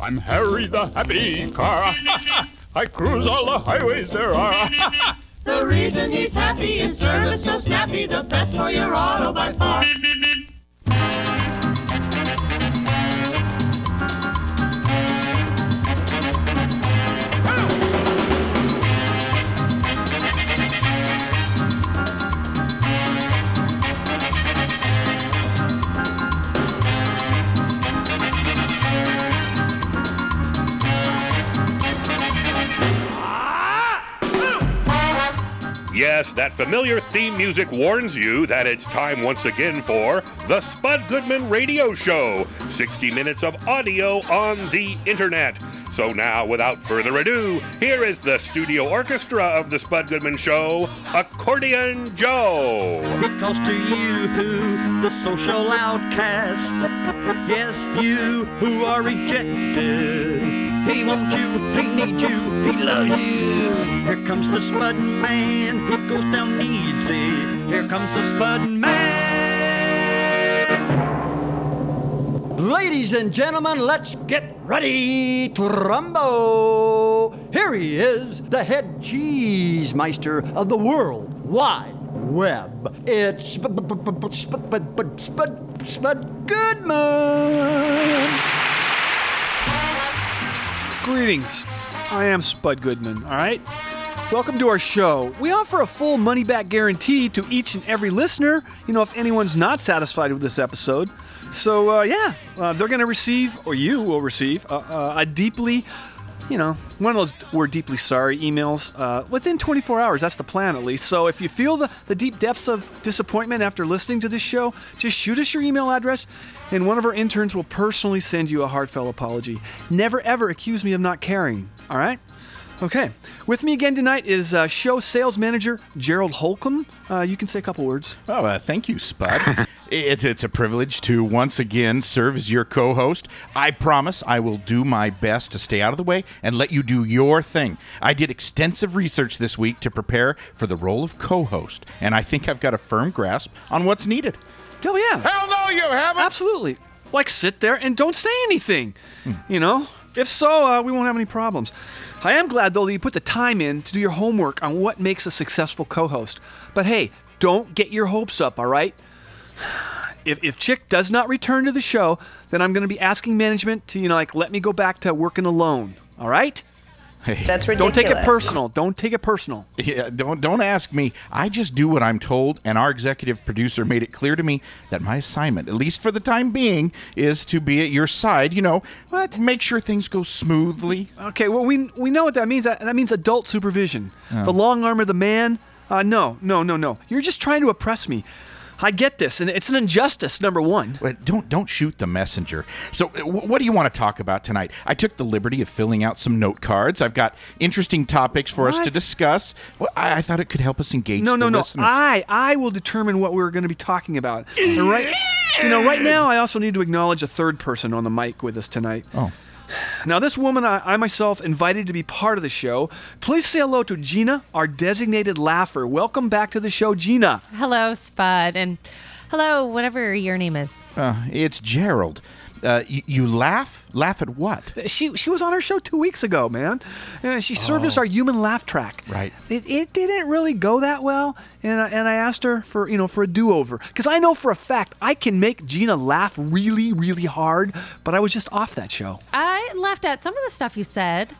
I'm Harry the Happy Car. I cruise all the highways there are. The reason he's happy is service so snappy, the best for your auto by far. Yes, that familiar theme music warns you that it's time once again for the Spud Goodman Radio Show 60 minutes of audio on the internet. So now, without further ado, here is the studio orchestra of the Spud Goodman Show, Accordion Joe. Because to you, who the social outcast, yes, you who are rejected, he wants you, he needs you, he loves you. Here comes the Spud Man, he goes down easy. Here comes the Spud Man. Ladies and gentlemen, let's get ready to rumbo. Here he is, the head cheese meister of the world wide web. It's Spud Goodman. Greetings. I am Spud Goodman, all right? Welcome to our show. We offer a full money back guarantee to each and every listener, you know, if anyone's not satisfied with this episode. So, uh, yeah, uh, they're going to receive, or you will receive, uh, uh, a deeply, you know, one of those we're deeply sorry emails uh, within 24 hours. That's the plan, at least. So, if you feel the, the deep depths of disappointment after listening to this show, just shoot us your email address, and one of our interns will personally send you a heartfelt apology. Never, ever accuse me of not caring, all right? Okay. With me again tonight is uh, show sales manager Gerald Holcomb. Uh, you can say a couple words. Oh, uh, thank you, Spud. it's it's a privilege to once again serve as your co-host. I promise I will do my best to stay out of the way and let you do your thing. I did extensive research this week to prepare for the role of co-host, and I think I've got a firm grasp on what's needed. Oh, yeah. Hell no, you haven't. Absolutely. Like, sit there and don't say anything. You know? If so, uh, we won't have any problems. I am glad, though, that you put the time in to do your homework on what makes a successful co host. But hey, don't get your hopes up, all right? If, if Chick does not return to the show, then I'm going to be asking management to, you know, like, let me go back to working alone, all right? That's Don't take it personal. Don't take it personal. Yeah, don't don't ask me. I just do what I'm told, and our executive producer made it clear to me that my assignment, at least for the time being, is to be at your side. You know, what? Make sure things go smoothly. Okay, well, we, we know what that means. That, that means adult supervision. The long arm of the man. Uh, no, no, no, no. You're just trying to oppress me. I get this, and it's an injustice, number one. But don't don't shoot the messenger. So, uh, what do you want to talk about tonight? I took the liberty of filling out some note cards. I've got interesting topics for us to discuss. Well, I, I thought it could help us engage. No, no, no. listeners. I I will determine what we're going to be talking about. And right, you know, right now I also need to acknowledge a third person on the mic with us tonight. Oh. Now, this woman I, I myself invited to be part of the show. Please say hello to Gina, our designated laugher. Welcome back to the show, Gina. Hello, Spud, and hello, whatever your name is. Uh, it's Gerald. Uh, you, you laugh? Laugh at what? She she was on our show two weeks ago, man. And she served us our human laugh track. Right. It, it didn't really go that well, and I, and I asked her for you know for a do over because I know for a fact I can make Gina laugh really really hard, but I was just off that show. I laughed at some of the stuff you said,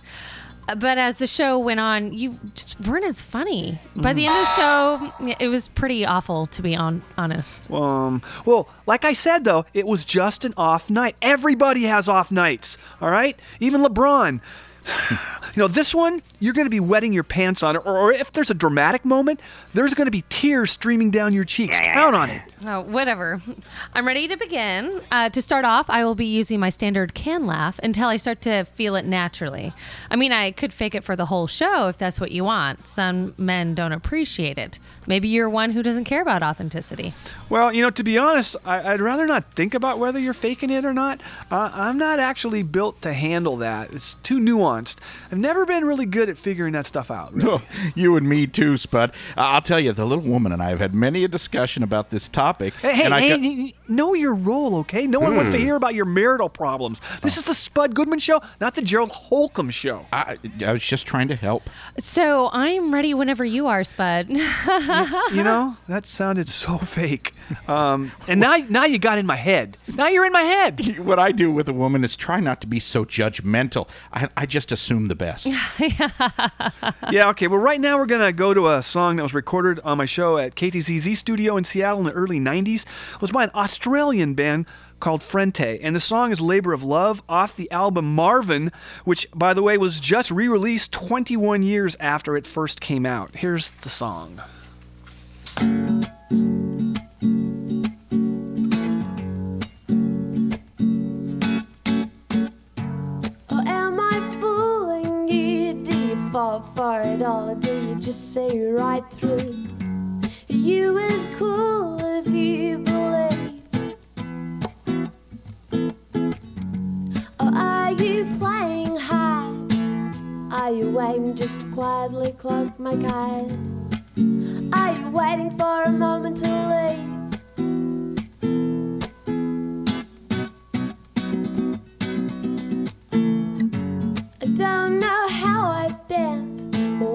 but as the show went on, you just weren't as funny. By the end of the show, it was pretty awful, to be on, honest. Um. Well, like I said though, it was just an off night. Everybody has off nights. All right. Even LeBron. You know, this one, you're going to be wetting your pants on it, or, or if there's a dramatic moment, there's going to be tears streaming down your cheeks. Count on it. Oh, whatever. I'm ready to begin. Uh, to start off, I will be using my standard can laugh until I start to feel it naturally. I mean, I could fake it for the whole show if that's what you want. Some men don't appreciate it. Maybe you're one who doesn't care about authenticity. Well, you know, to be honest, I, I'd rather not think about whether you're faking it or not. Uh, I'm not actually built to handle that. It's too nuanced. Nuanced. I've never been really good at figuring that stuff out. really. Oh, you and me too, Spud. Uh, I'll tell you, the little woman and I have had many a discussion about this topic. Hey, hey, I hey, got- hey, know your role, okay? No one wants to hear about your marital problems. This is the Spud Goodman show, not the Gerald Holcomb show. I, I was just trying to help. So I'm ready whenever you are, Spud. You know, that sounded so fake. Um, and now, now you got in my head. Now you're in my head. What I do with a woman is try not to be so judgmental. I, I just assume the best. Yeah, okay. Well, right now we're going to go to a song that was recorded on my show at KTZZ Studio in Seattle in the early 90s. It was by an Australian band called Frente, and the song is Labor of Love off the album Marvin, which, by the way, was just re released 21 years after it first came out. Here's the song. Fall for it all, or do you just say right through? You as cool as you believe? Eh? Or are you playing hard? Are you waiting just to quietly cloak my card? Are you waiting for a moment to leave? I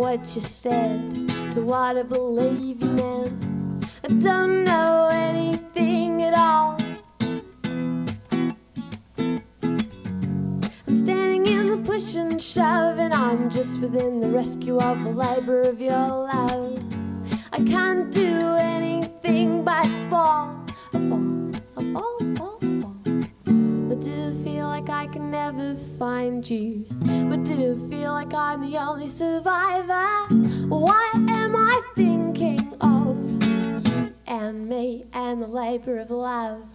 what you said to what I believe you meant. I don't know anything at all. I'm standing in the push and shove, and I'm just within the rescue of the labor of your love. I can't do anything but fall. Fall, But do you feel like I can never find you? But do you feel like I'm the only survivor? What am I thinking of you and me and the labor of love?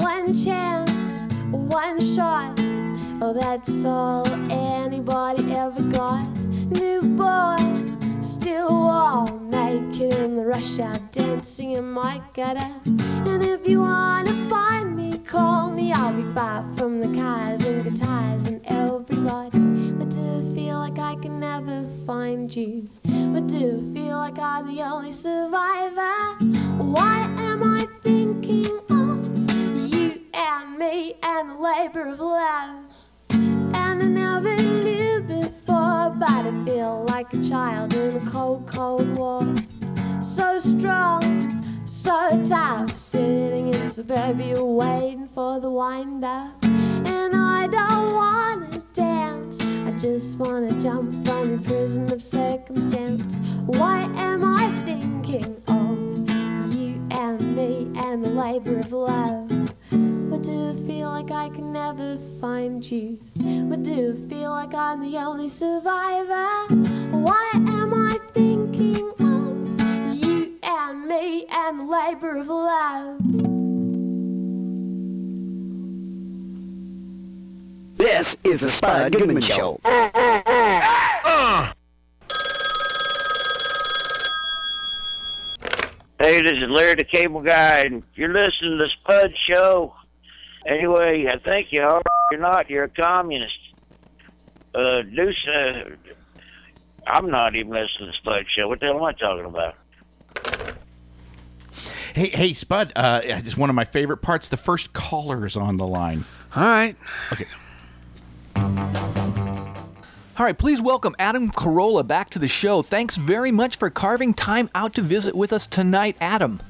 One chance, one shot. Oh, that's all anybody ever got. New boy, still all naked in the rush hour, dancing in my gutter. And if you wanna find me, call me. I'll be far from the cars and guitars and everybody. But do you feel like I can never find you? But do you feel like I'm the only survivor? Why am I thinking only survivor? Why am I thinking of you and me and the labor of love? This is the Spud Goodman Show. Hey, this is Larry the Cable Guy, and you're listening to the Spud Show. Anyway, I think you are. You're not. You're a communist. Uh, Deuce, uh, I'm not even listening to the Spud Show. What the hell am I talking about? Hey, hey, Spud. Uh, just one of my favorite parts. The first caller is on the line. All right. Okay. All right, please welcome Adam Carolla back to the show. Thanks very much for carving time out to visit with us tonight, Adam.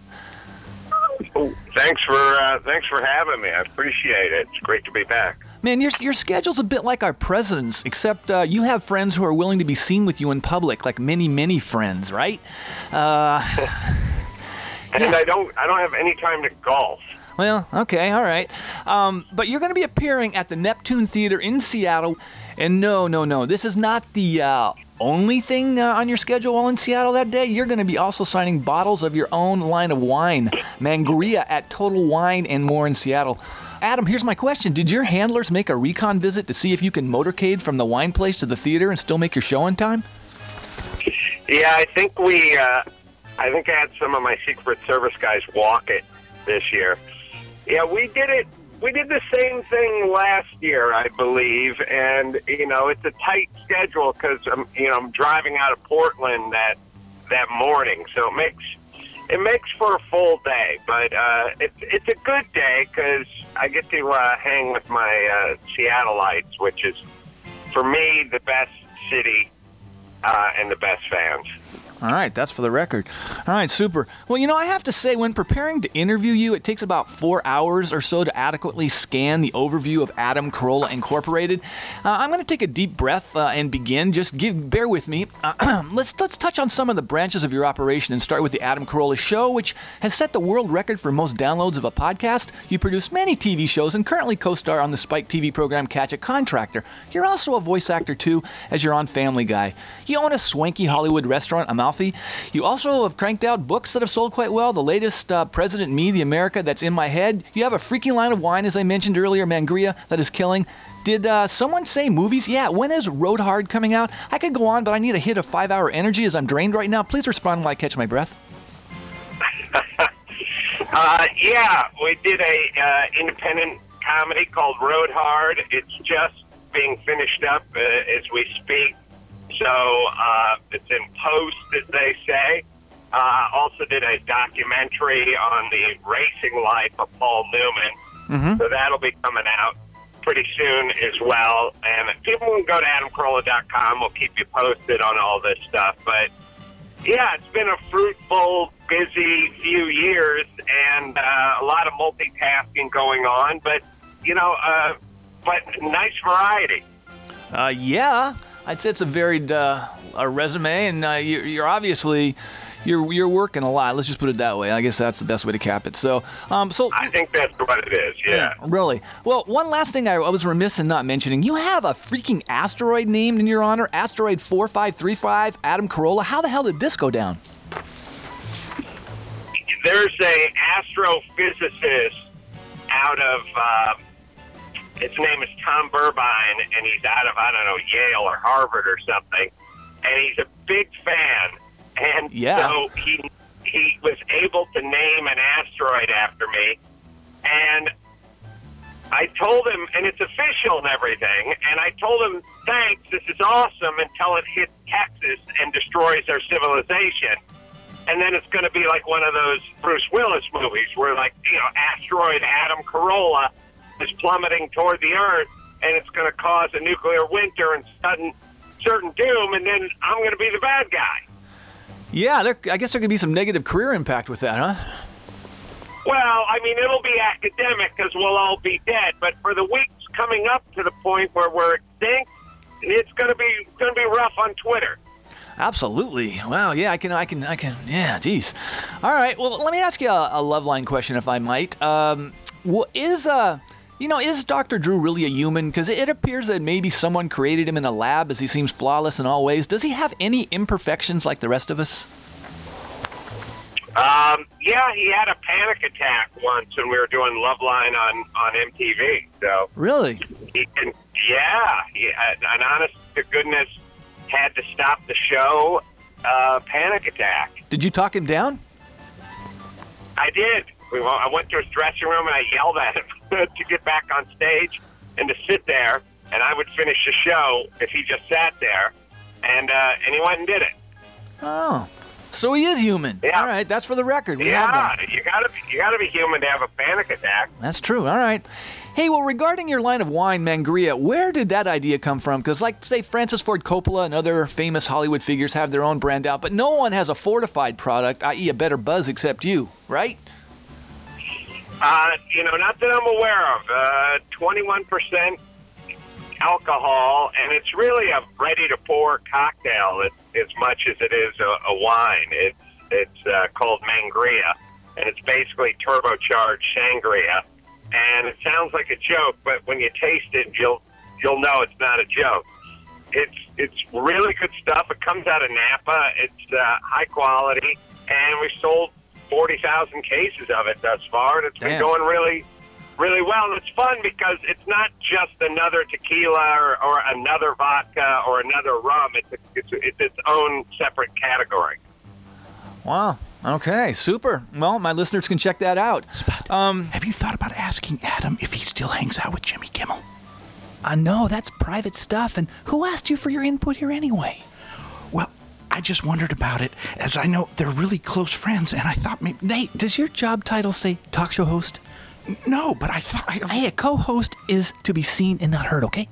Oh, thanks for uh, thanks for having me. I appreciate it. It's great to be back. Man, your, your schedule's a bit like our president's, except uh, you have friends who are willing to be seen with you in public, like many, many friends, right? Uh, And I don't I don't have any time to golf. well, okay, all right. Um, but you're going to be appearing at the Neptune Theater in Seattle. And no, no, no, this is not the uh, only thing uh, on your schedule while in Seattle that day. You're going to be also signing bottles of your own line of wine, Mangria, at Total Wine and more in Seattle. Adam, here's my question. Did your handlers make a recon visit to see if you can motorcade from the wine place to the theater and still make your show on time? Yeah, I think we uh, I think I had some of my Secret Service guys walk it this year. Yeah, we did it we did the same thing last year, I believe, and you know it's a tight schedule because I'm you know I'm driving out of Portland that that morning, so it makes it makes for a full day, but uh, it's it's a good day because I get to uh, hang with my uh, Seattleites, which is for me the best city uh, and the best fans. All right, that's for the record. All right, super. Well, you know, I have to say, when preparing to interview you, it takes about four hours or so to adequately scan the overview of Adam Carolla Incorporated. Uh, I'm going to take a deep breath uh, and begin. Just give, bear with me. Uh, let's let's touch on some of the branches of your operation and start with the Adam Carolla Show, which has set the world record for most downloads of a podcast. You produce many TV shows and currently co-star on the Spike TV program Catch a Contractor. You're also a voice actor too, as you're on Family Guy. You own a swanky Hollywood restaurant, Amalfi. You also have cranked out books that have sold quite well. The latest, uh, President Me, the America That's in My Head. You have a freaking line of wine, as I mentioned earlier, Mangria, that is killing. Did uh, someone say movies? Yeah, when is Road Hard coming out? I could go on, but I need a hit of five hour energy as I'm drained right now. Please respond while I catch my breath. Uh, yeah, we did a uh, independent comedy called Road Hard. It's just being finished up uh, as we speak, so uh, it's in post, as they say. Uh, also did a documentary on the racing life of Paul Newman, Mhm. so that'll be coming out pretty soon as well. And if people can go to adamcarolla.com. We'll keep you posted on all this stuff, but yeah, it's been a fruitful, busy few years and uh, a lot of multitasking going on, but, you know, uh, but nice variety. Uh, yeah, I'd say it's a varied uh, a resume, and uh, you're, you're obviously you're you're working a lot. Let's just put it that way. I guess that's the best way to cap it. So, um, so I think that's what it is, yeah. really. Well, one last thing I, I was remiss in not mentioning: you have a freaking asteroid named in your honor, asteroid four five three five, Adam Carolla. How the hell did this go down? There's a astrophysicist out of, uh, his name is Tom Burbine, and he's out of, I don't know, Yale or Harvard or something, and he's a big fan. And Yeah. so he he was able to name an asteroid after me, and I told him, and it's official and everything, and I told him, thanks, this is awesome until it hits Texas and destroys our civilization. And then it's going to be like one of those Bruce Willis movies where, like, you know, asteroid Adam Carolla is plummeting toward the Earth, and it's going to cause a nuclear winter and sudden certain doom, and then I'm going to be the bad guy. Yeah, there, I guess there could be some negative career impact with that, huh? Well, I mean, it'll be academic because we'll all be dead. But for the weeks coming up to the point where we're extinct, it's going to be going to be rough on Twitter. Absolutely. Wow. Yeah, I can. I can. I can. Yeah. Geez. All right. Well, let me ask you a, a Loveline question, if I might. Um, wha- is uh, you know, is Dr. Drew really a human? Because it appears that maybe someone created him in a lab, as he seems flawless in all ways. Does he have any imperfections like the rest of us? Um, yeah, he had a panic attack once when we were doing Loveline on on MTV. So Really? he can, yeah, he, an honest to goodness had to stop the show. Uh, panic attack. Did you talk him down? I did. We, I went to his dressing room and I yelled at him to get back on stage and to sit there, and I would finish the show if he just sat there, and uh, and he went and did it. Oh. So he is human. Yeah. All right. That's for the record. We. Yeah, you gotta be, you gotta be human to have a panic attack. That's true. All right. Hey, well, regarding your line of wine, Mangria, where did that idea come from? Because, like, say, Francis Ford Coppola and other famous Hollywood figures have their own brand out, but no one has a fortified product, i.e., a better buzz, except you, right? Uh, you know, not that I'm aware of. Uh, Twenty-one percent alcohol, and it's really a ready-to-pour cocktail as, as much as it is a, a wine. It's it's uh, called Mangria, and it's basically turbocharged sangria. And it sounds like a joke, but when you taste it, you'll you'll know it's not a joke. It's it's really good stuff. It comes out of Napa. It's uh, high quality, and we sold forty thousand cases of it thus far, and it's been going really, really well. And it's fun because it's not just another tequila or, or another vodka or another rum. It's a, it's it's its own separate category. Wow. Okay, super. Well, my listeners can check that out. Um, Have you thought about asking Adam if he still hangs out with Jimmy Kimmel? I know that's private stuff, and who asked you for your input here anyway? Well, I just wondered about it, as I know they're really close friends, and I thought maybe. Nate, does your job title say talk show host? No, but I thought. I, Hey, a co-host is to be seen and not heard. Okay.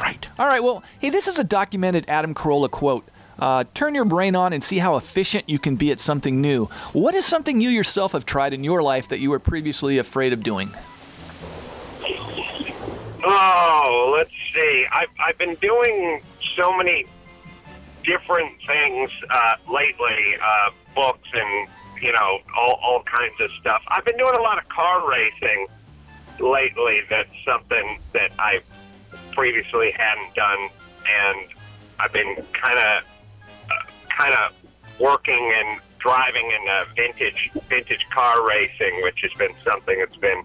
right. All right. Well, hey, this is a documented Adam Carolla quote. Uh, turn your brain on and see how efficient you can be at something new. What is something you yourself have tried in your life that you were previously afraid of doing? Oh, let's see. I've, I've been doing so many different things uh, lately, uh, books and, you know, all, all kinds of stuff. I've been doing a lot of car racing lately. That's something that I previously hadn't done. And I've been kind of, uh, kind of working and driving in uh, vintage, vintage car racing, which has been something that's been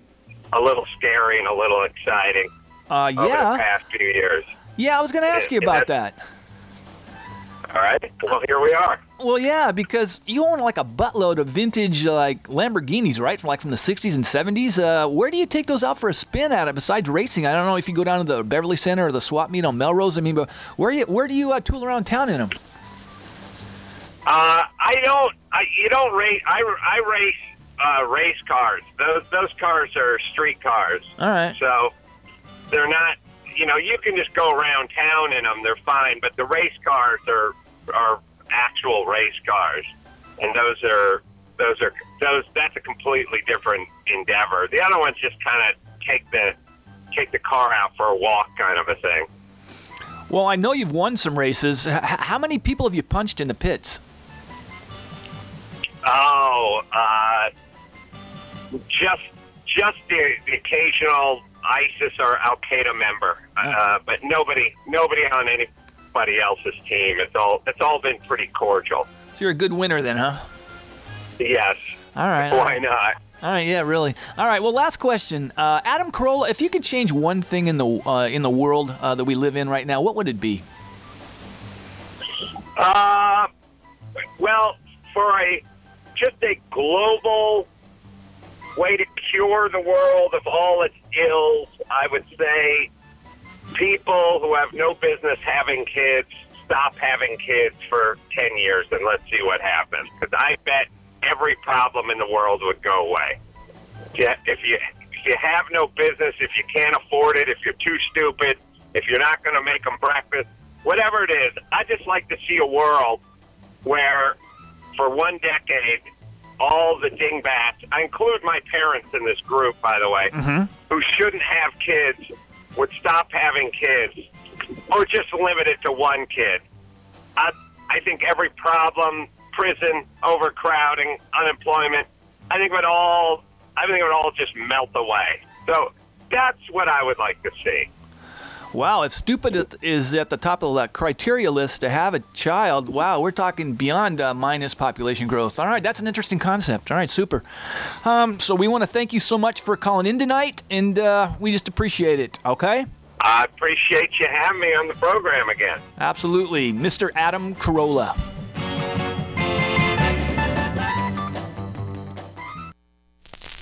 a little scary and a little exciting Uh, over the yeah. past few years. Yeah, I was going to ask you about that. All right. Well, here we are. Well, yeah, because you own like a buttload of vintage like Lamborghinis, right? From like from the 60s and 70s. Uh, where do you take those out for a spin at it besides racing? I don't know if you go down to the Beverly Center or the swap meet on Melrose. I mean, but where you where do you uh, tool around town in them? Uh, I don't. I, you don't race. I, I race uh, race cars. Those those cars are street cars. All right. So they're not. You know, you can just go around town in them. They're fine. But the race cars are are actual race cars, and those are those are those. That's a completely different endeavor. The other ones just kind of take the take the car out for a walk, kind of a thing. Well, I know you've won some races. H- how many people have you punched in the pits? Oh, uh, just just the, the occasional ISIS or Al Qaeda member, uh, but nobody nobody on anybody else's team. It's all it's all been pretty cordial. So you're a good winner then, huh? Yes. All right. Why not? All right, yeah, really. All right, well, last question, uh, Adam Carolla. If you could change one thing in the uh, in the world uh, that we live in right now, what would it be? Uh, well, for a just a global way to cure the world of all its ills, I would say people who have no business having kids stop having kids for 10 years and let's see what happens. Because I bet every problem in the world would go away. If you, if you have no business, if you can't afford it, if you're too stupid, if you're not going to make them breakfast, whatever it is, I just like to see a world where for one decade, all the dingbats, I include my parents in this group, by the way, mm-hmm. who shouldn't have kids, would stop having kids or just limit it to one kid. I, I think every problem, prison, overcrowding, unemployment, I think would all, I think it would all just melt away. So that's what I would like to see. Wow, if stupid is at the top of that criteria list to have a child, wow, we're talking beyond uh, minus population growth. All right, that's an interesting concept. All right, super. Um, so we want to thank you so much for calling in tonight, and uh, we just appreciate it. Okay. I appreciate you having me on the program again. Absolutely, Mr. Adam Carolla.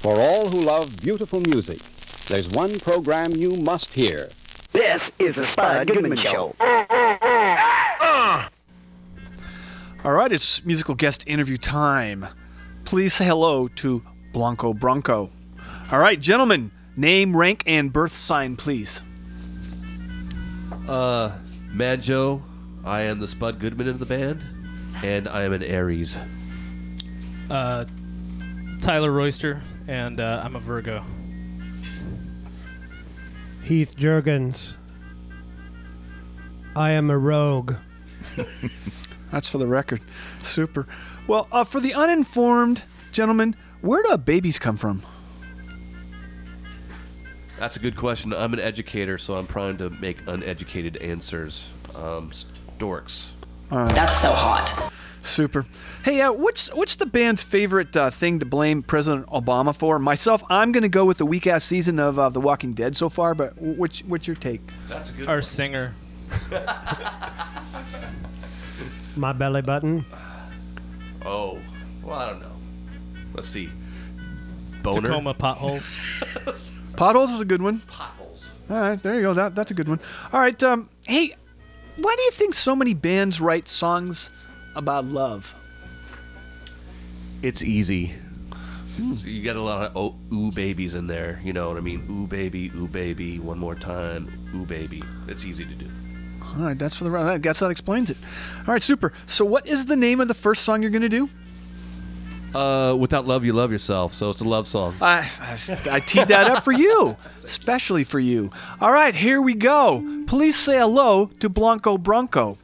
For all who love beautiful music, there's one program you must hear. This is the Spud Goodman Show. All right, it's musical guest interview time. Please say hello to Blanco Bronco. All right, gentlemen, name, rank, and birth sign, please. Uh, Manjo, I am the Spud Goodman of the band, and I am an Aries. Uh, Tyler Royster, and uh, I'm a Virgo. Heath Jurgens. I am a rogue. That's for the record. Super. Well, uh, for the uninformed, gentlemen, where do babies come from? That's a good question. I'm an educator, so I'm trying to make uneducated answers. Um, storks. That's so hot. Super. Hey, uh, what's what's the band's favorite uh, thing to blame President Obama for? Myself, I'm going to go with the weak ass season of uh, The Walking Dead so far. But which what's your take? That's a good. Our singer. My belly button. Oh, well, I don't know. Let's see. Boner. Tacoma potholes. Potholes is a good one. Potholes. All right, there you go. That that's a good one. All right, um, hey, why do you think so many bands write songs about love? It's easy. So you got a lot of oh, ooh babies in there. You know what I mean? Ooh baby, ooh baby, one more time, ooh baby. It's easy to do. All right, that's for the I guess that explains it. All right, super. So, what is the name of the first song you're going to do? Uh, without love, you love yourself. So it's a love song. I, I, I teed that up for you, especially for you. All right, here we go. Please say hello to Blanco Bronco.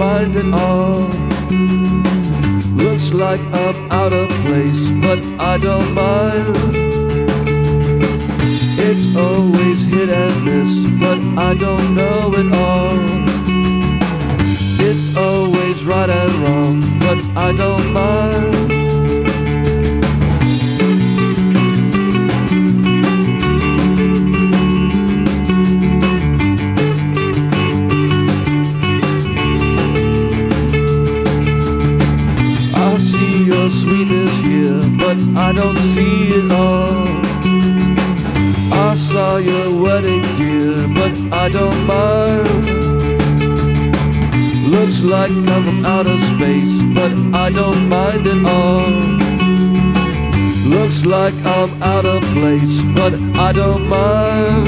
Mind at all. Looks like I'm out of place, but I don't mind. It's always hit and miss, but I don't know it all. It's always right and wrong, but I don't mind. I don't see it all. I saw your wedding, dear, but I don't mind. Looks like I'm from outer space, but I don't mind at all. Looks like I'm out of place, but I don't mind.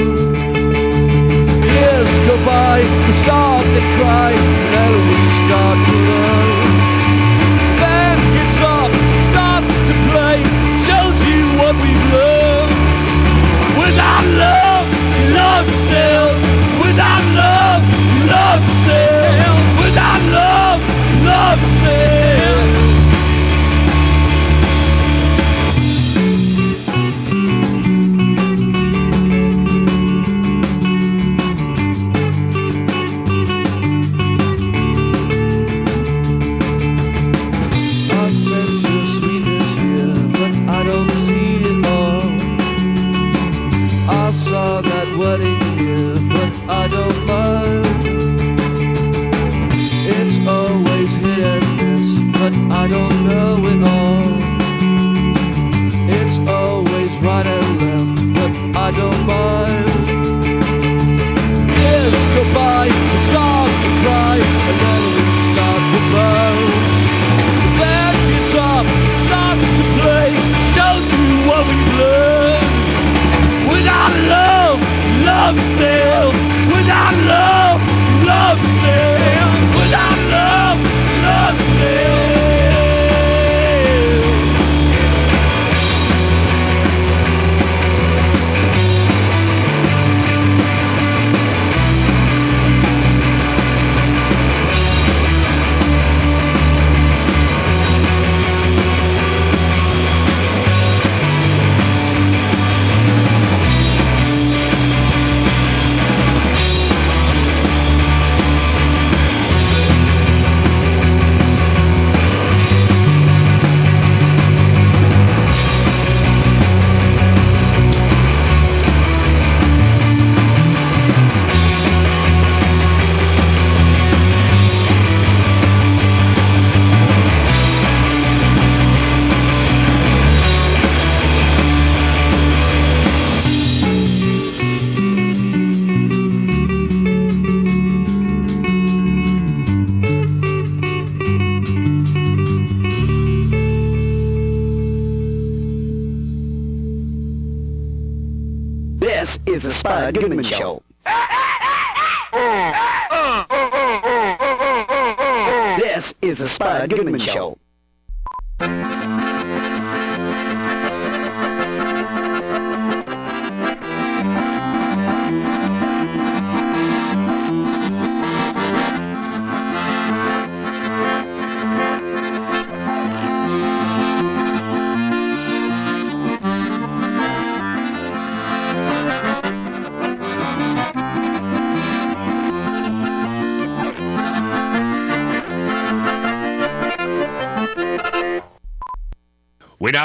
Yes, goodbye, we start to cry, and we start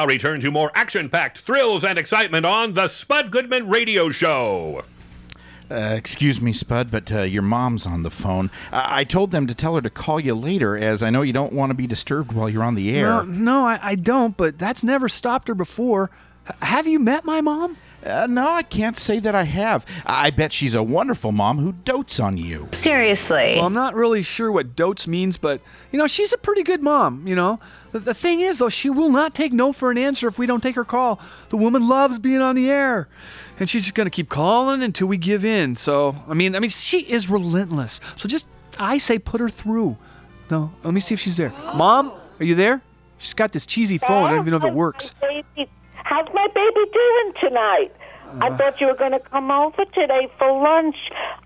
return to more action packed thrills and excitement on the Spud Goodman Radio Show. Uh, excuse me, Spud, but uh, your mom's on the phone. I-, I told them to tell her to call you later, as I know you don't want to be disturbed while you're on the air. No, no, I, I don't. But that's never stopped her before. H- have you met my mom? Uh, no, I can't say that I have. I bet she's a wonderful mom who dotes on you. Seriously. Well, I'm not really sure what dotes means, but you know, she's a pretty good mom. You know, the, the thing is, though, she will not take no for an answer if we don't take her call. The woman loves being on the air, and she's just gonna keep calling until we give in. So, I mean, I mean, she is relentless. So just, I say, put her through. No, let me see if she's there. Mom, are you there? She's got this cheesy phone. I don't even know if it works. Baby, how's my baby doing tonight? I thought you were going to come over today for lunch.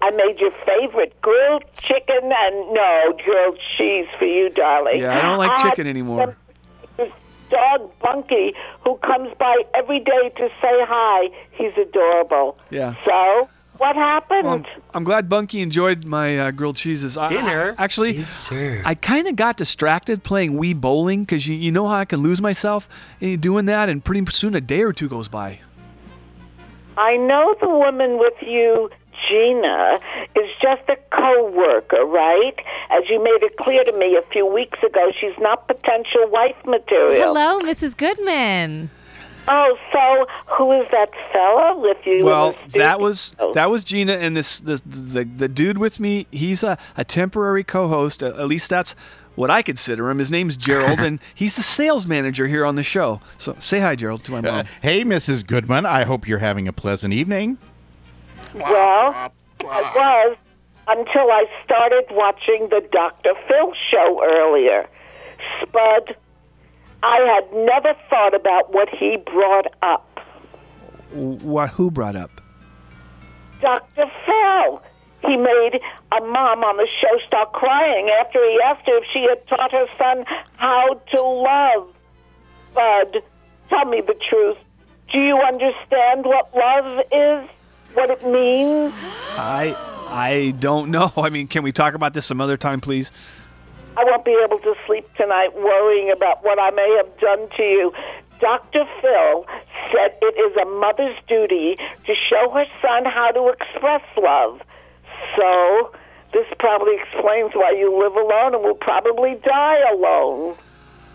I made your favorite grilled chicken and no grilled cheese for you, darling. Yeah, I don't like had chicken anymore. This dog Bunky, who comes by every day to say hi. He's adorable. Yeah. So, what happened? Well, I'm, I'm glad Bunky enjoyed my uh, grilled cheeses. I- Dinner I, actually, I kind of got distracted playing Wii Bowling because you, you know how I can lose myself in doing that, and pretty soon a day or two goes by. I know the woman with you, Gina, is just a co-worker, right? As you made it clear to me a few weeks ago, she's not potential wife material. Hello, Mrs. Goodman. Oh, so who is that fella with you? Well, that was that was Gina, and this the the, the dude with me. He's a, a temporary co-host. At least that's what I consider him. His name's Gerald, and he's the sales manager here on the show. So say hi, Gerald, to my mom. Uh, hey, Mrs. Goodman. I hope you're having a pleasant evening. Well, I was until I started watching the Dr. Phil show earlier. Spud, I had never thought about what he brought up. what? Who brought up? Dr. Phil. He made a mom on the show start crying after he asked her if she had taught her son how to love. Bud, tell me the truth. Do you understand what love is? What it means? I I don't know. I mean, can we talk about this some other time, please? I won't be able to sleep tonight worrying about what I may have done to you. Dr. Phil said it is a mother's duty to show her son how to express love. So, this probably explains why you live alone and will probably die alone.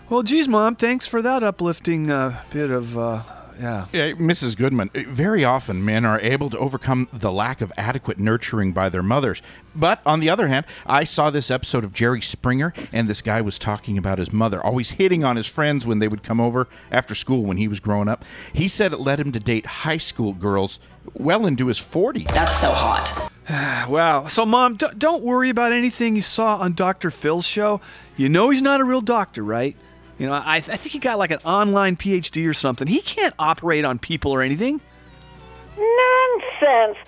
Well, geez, mom, thanks for that uplifting uh, bit of uh, yeah. Yeah, Mrs. Goodman, uh, very often men are able to overcome the lack of adequate nurturing by their mothers. But on the other hand, I saw this episode of Jerry Springer, and this guy was talking about his mother, always hitting on his friends when they would come over after school when he was growing up. He said it led him to date high school girls well into his 40s. That's so hot. wow. So, mom, d- don't worry about anything you saw on Dr. Phil's show. You know he's not a real doctor, right? You know, I, I think he got like an online PhD or something. He can't operate on people or anything. Nonsense.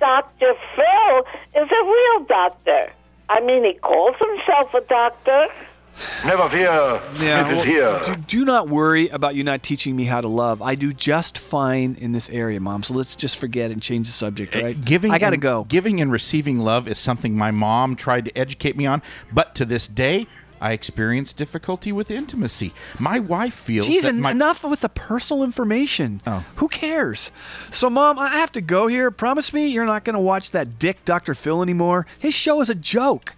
Dr. Phil is a real doctor. I mean, he calls himself a doctor. Never fear. Yeah, It is well, here. Do, do not worry about you not teaching me how to love. I do just fine in this area, mom. So let's just forget and change the subject, right? Uh, Giving I gotta and- go. Giving and receiving love is something my mom tried to educate me on, but to this day, I experience difficulty with intimacy. My wife feels Jeez, that en- my enough with the personal information. Oh. Who cares? So, Mom, I have to go here. Promise me you're not going to watch that dick Dr. Phil anymore. His show is a joke.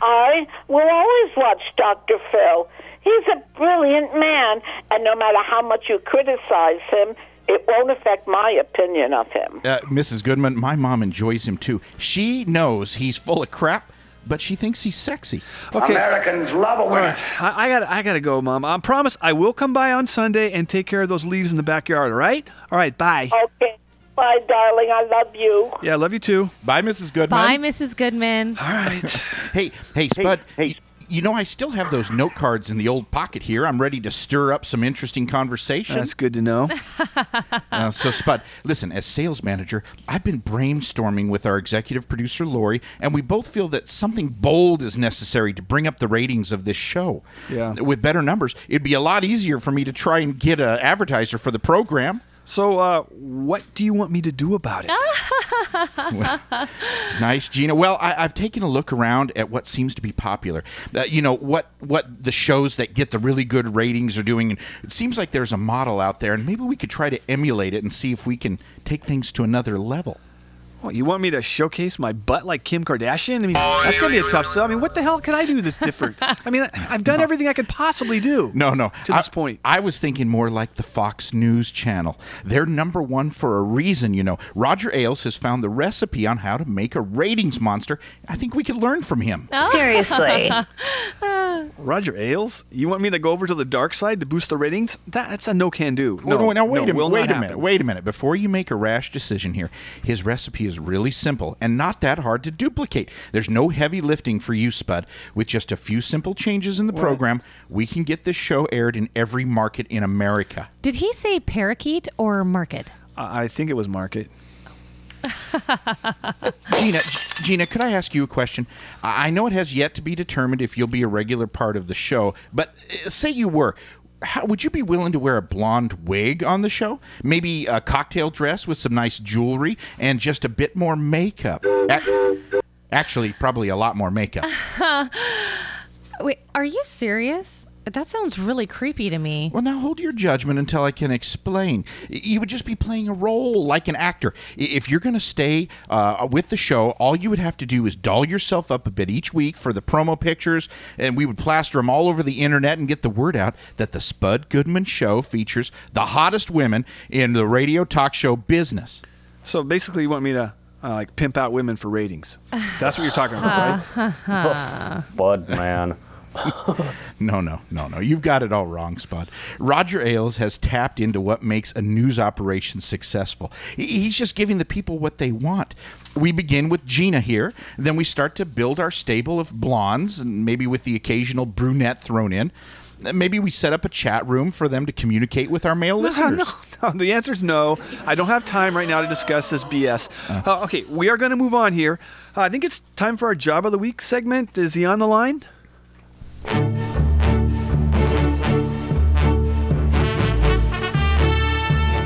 I will always watch Dr. Phil. He's a brilliant man, and no matter how much you criticize him, it won't affect my opinion of him. uh, Mrs. Goodman, my mom enjoys him too. She knows he's full of crap, but she thinks he's sexy. Okay. Americans love a All right, I, I got I got to go, Mom. I promise I will come by on Sunday and take care of those leaves in the backyard. All right? All right. Bye. Okay. Bye, darling. I love you. Yeah, I love you too. Bye, Mrs. Goodman. Bye, Mrs. Goodman. All right. Hey, hey, Spud. y- You know, I still have those note cards in the old pocket here. I'm ready to stir up some interesting conversation. That's good to know. Uh, so, Spud, listen, as sales manager, I've been brainstorming with our executive producer, Lori, and we both feel that something bold is necessary to bring up the ratings of this show. Yeah. With better numbers, it'd be a lot easier for me to try and get an advertiser for the program. So, uh, what do you want me to do about it? Nice, Gina. Well, I, I've taken a look around at what seems to be popular. Uh, you know what what the shows that get the really good ratings are doing. It seems like there's a model out there, and maybe we could try to emulate it and see if we can take things to another level. What, you want me to showcase my butt like Kim Kardashian? I mean, that's gonna be a tough sell. I mean, what the hell can I do that's different? I mean, I've done everything I could possibly do. No, no. To this point. I was thinking more like the Fox News channel. They're number one for a reason, you know. Roger Ailes has found the recipe on how to make a ratings monster. I think we could learn from him. Oh. Seriously. Roger Ailes? You want me to go over to the dark side to boost the ratings? That, that's a no can do. No, no, now wait no, a minute. Wait a minute. Wait a minute. Before you make a rash decision here, his recipe is really simple and not that hard to duplicate. There's no heavy lifting for you, Spud. With just a few simple changes in the What? program, we can get this show aired in every market in America. Did he say parakeet or market? I I think it was market. Gina, G- Gina, could I ask you a question? I I know it has yet to be determined if you'll be a regular part of the show, but uh, say you were. How, would you be willing to wear a blonde wig on the show? Maybe a cocktail dress with some nice jewelry and just a bit more makeup. Ac- Actually, probably a lot more makeup. Wait, are you serious? That sounds really creepy to me. Well, now hold your judgment until I can explain. You would just be playing a role like an actor. If you're going to stay uh, with the show, all you would have to do is doll yourself up a bit each week for the promo pictures, and we would plaster them all over the internet and get the word out that the Spud Goodman Show features the hottest women in the radio talk show business. So basically, you want me to uh, like pimp out women for ratings? That's what you're talking about, right? Bud, man. no, no, no, no. You've got it all wrong, Spud. Roger Ailes has tapped into what makes a news operation successful. He's just giving the people what they want. We begin with Gina here, then we start to build our stable of blondes, and maybe with the occasional brunette thrown in. Maybe we set up a chat room for them to communicate with our male listeners. No, no, the answer is no. I don't have time right now to discuss this BS. Uh, okay, we are going to move on here. Uh, I think it's time for our Job of the Week segment. Is he on the line?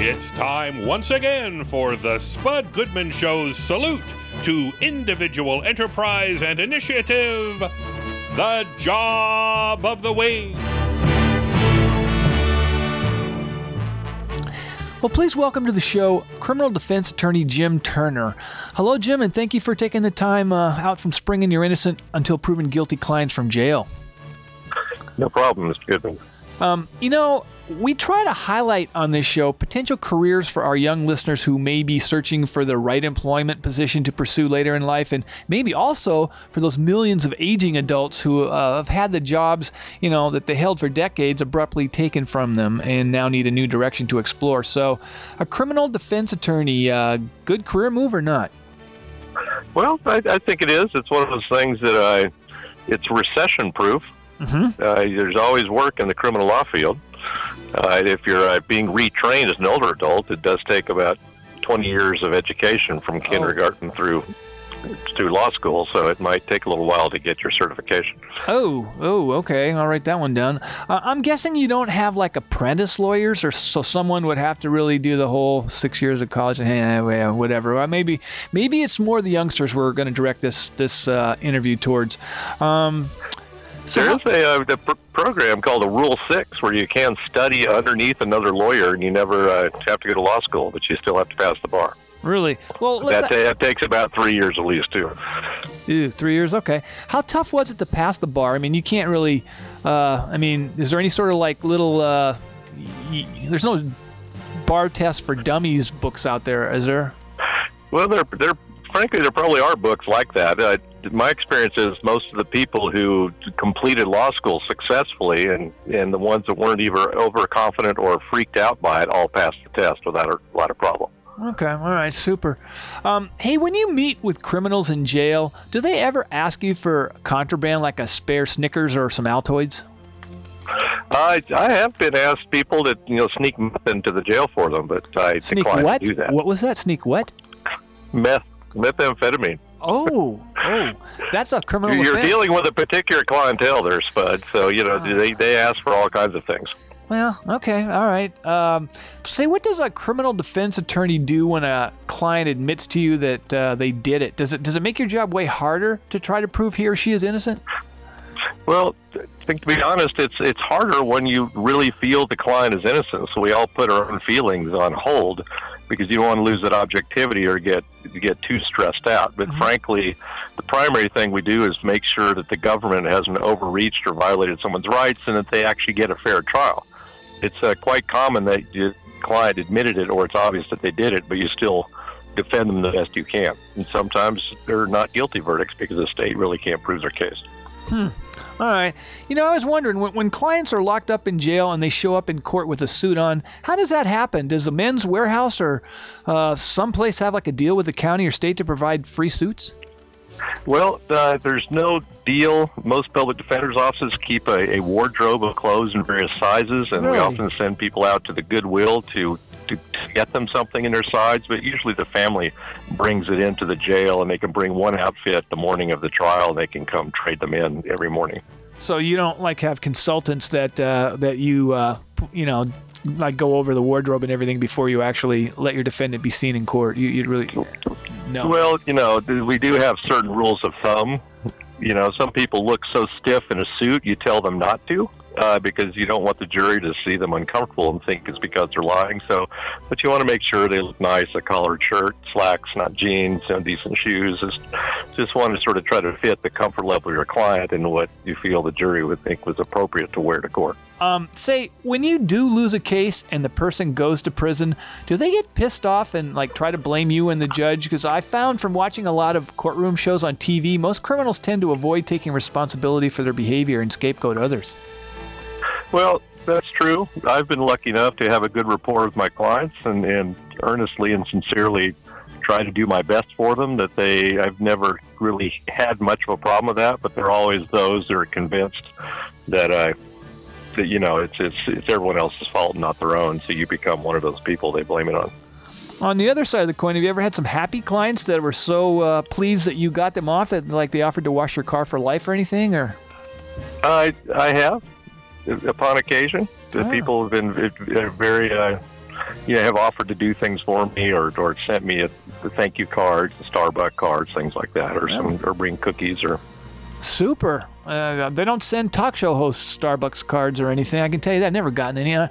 It's time once again for the Spud Goodman Show's salute to individual enterprise and initiative, the job of the week. Well, please welcome to the show criminal defense attorney Jim Turner. Hello, Jim, and thank you for taking the time uh, out from springing your innocent until proven guilty clients from jail. No problem, Mr. Goodman. Um, you know, we try to highlight on this show potential careers for our young listeners who may be searching for the right employment position to pursue later in life, and maybe also for those millions of aging adults who uh, have had the jobs, you know, that they held for decades abruptly taken from them and now need a new direction to explore. So, a criminal defense attorney, uh, good career move or not? Well, I, I think it is. It's one of those things that I, it's recession proof. Mm-hmm. Uh, there's always work in the criminal law field. Uh, if you're uh, being retrained as an older adult, it does take about 20 years of education from kindergarten through through law school, so it might take a little while to get your certification. Oh, oh, okay. I'll write that one down. Uh, I'm guessing you don't have like apprentice lawyers, or so someone would have to really do the whole six years of college and hey, eh, whatever. Uh, maybe, maybe it's more the youngsters we're going to direct this this uh, interview towards. Um, there is a, uh, a program called a Rule Six where you can study underneath another lawyer, and you never uh, have to go to law school, but you still have to pass the bar. really? Well. That, that takes about three years at least, too. Ew, three years, okay. How tough was it to pass the bar? I mean, you can't really. Uh, I mean, is there any sort of like little? Uh, y- there's no bar test for dummies books out there, is there? Well, there, there, frankly, there probably are books like that. Uh, my experience is most of the people who completed law school successfully, and and the ones that weren't either overconfident or freaked out by it, all passed the test without a lot of problem. Okay, all right, super. Um, hey, when you meet with criminals in jail, do they ever ask you for contraband like a spare Snickers or some Altoids? I, I have been asked people to you know sneak meth into the jail for them, but I Sneak decline what? to do that. What was that? Sneak what? Meth, methamphetamine. Oh, oh, that's a criminal You're offense. dealing with a particular clientele there, Spud. So you know they they ask for all kinds of things. Well, okay, all right. Um, say, what does a criminal defense attorney do when a client admits to you that uh, they did it? Does it does it make your job way harder to try to prove he or she is innocent? Well, I think to be honest, it's it's harder when you really feel the client is innocent. So we all put our own feelings on hold because you don't want to lose that objectivity or get get too stressed out. But frankly, the primary thing we do is make sure that the government hasn't overreached or violated someone's rights, and that they actually get a fair trial. It's uh, quite common that your client admitted it, or it's obvious that they did it, but you still defend them the best you can. And sometimes they're not guilty verdicts because the state really can't prove their case. Hmm. All right. You know, I was wondering when, when clients are locked up in jail and they show up in court with a suit on, how does that happen? Does the Men's Wearhouse or uh, someplace have like a deal with the county or state to provide free suits? Well, uh, there's no deal. Most public defenders' offices keep a, a wardrobe of clothes in various sizes, and we often send people out to the Goodwill to, to, to get them something in their sides, But usually the family brings it into the jail, and they can bring one outfit the morning of the trial, and they can come trade them in every morning. So you don't like have consultants that uh, that you uh, you know like go over the wardrobe and everything before you actually let your defendant be seen in court. You you really no. Well, you know, we do have certain rules of thumb. You know, some people look so stiff in a suit, you tell them not to uh, because you don't want the jury to see them uncomfortable and think it's because they're lying. So, but you want to make sure they look nice a collared shirt, slacks, not jeans, and decent shoes. Just, just want to sort of try to fit the comfort level of your client and what you feel the jury would think was appropriate to wear to court. Um, say when you do lose a case and the person goes to prison, do they get pissed off and like try to blame you and the judge? Because I found from watching a lot of courtroom shows on TV, most criminals tend to avoid taking responsibility for their behavior and scapegoat others. Well, that's true. I've been lucky enough to have a good rapport with my clients and, and earnestly and sincerely try to do my best for them. That they, I've never really had much of a problem with that, but there are always those that are convinced that, I that you know, it's, it's, it's everyone else's fault, not their own. So you become one of those people they blame it on. On the other side of the coin, have you ever had some happy clients that were so uh, pleased that you got them off that like they offered to wash your car for life or anything? Or I I have upon occasion. The people have been uh, very, uh, you know, have offered to do things for me, or or sent me a, a thank you cards, Starbucks cards, things like that, or some or bring cookies or. super. Uh, they don't send talk show hosts Starbucks cards or anything. I can tell you that. I've never gotten any. Uh,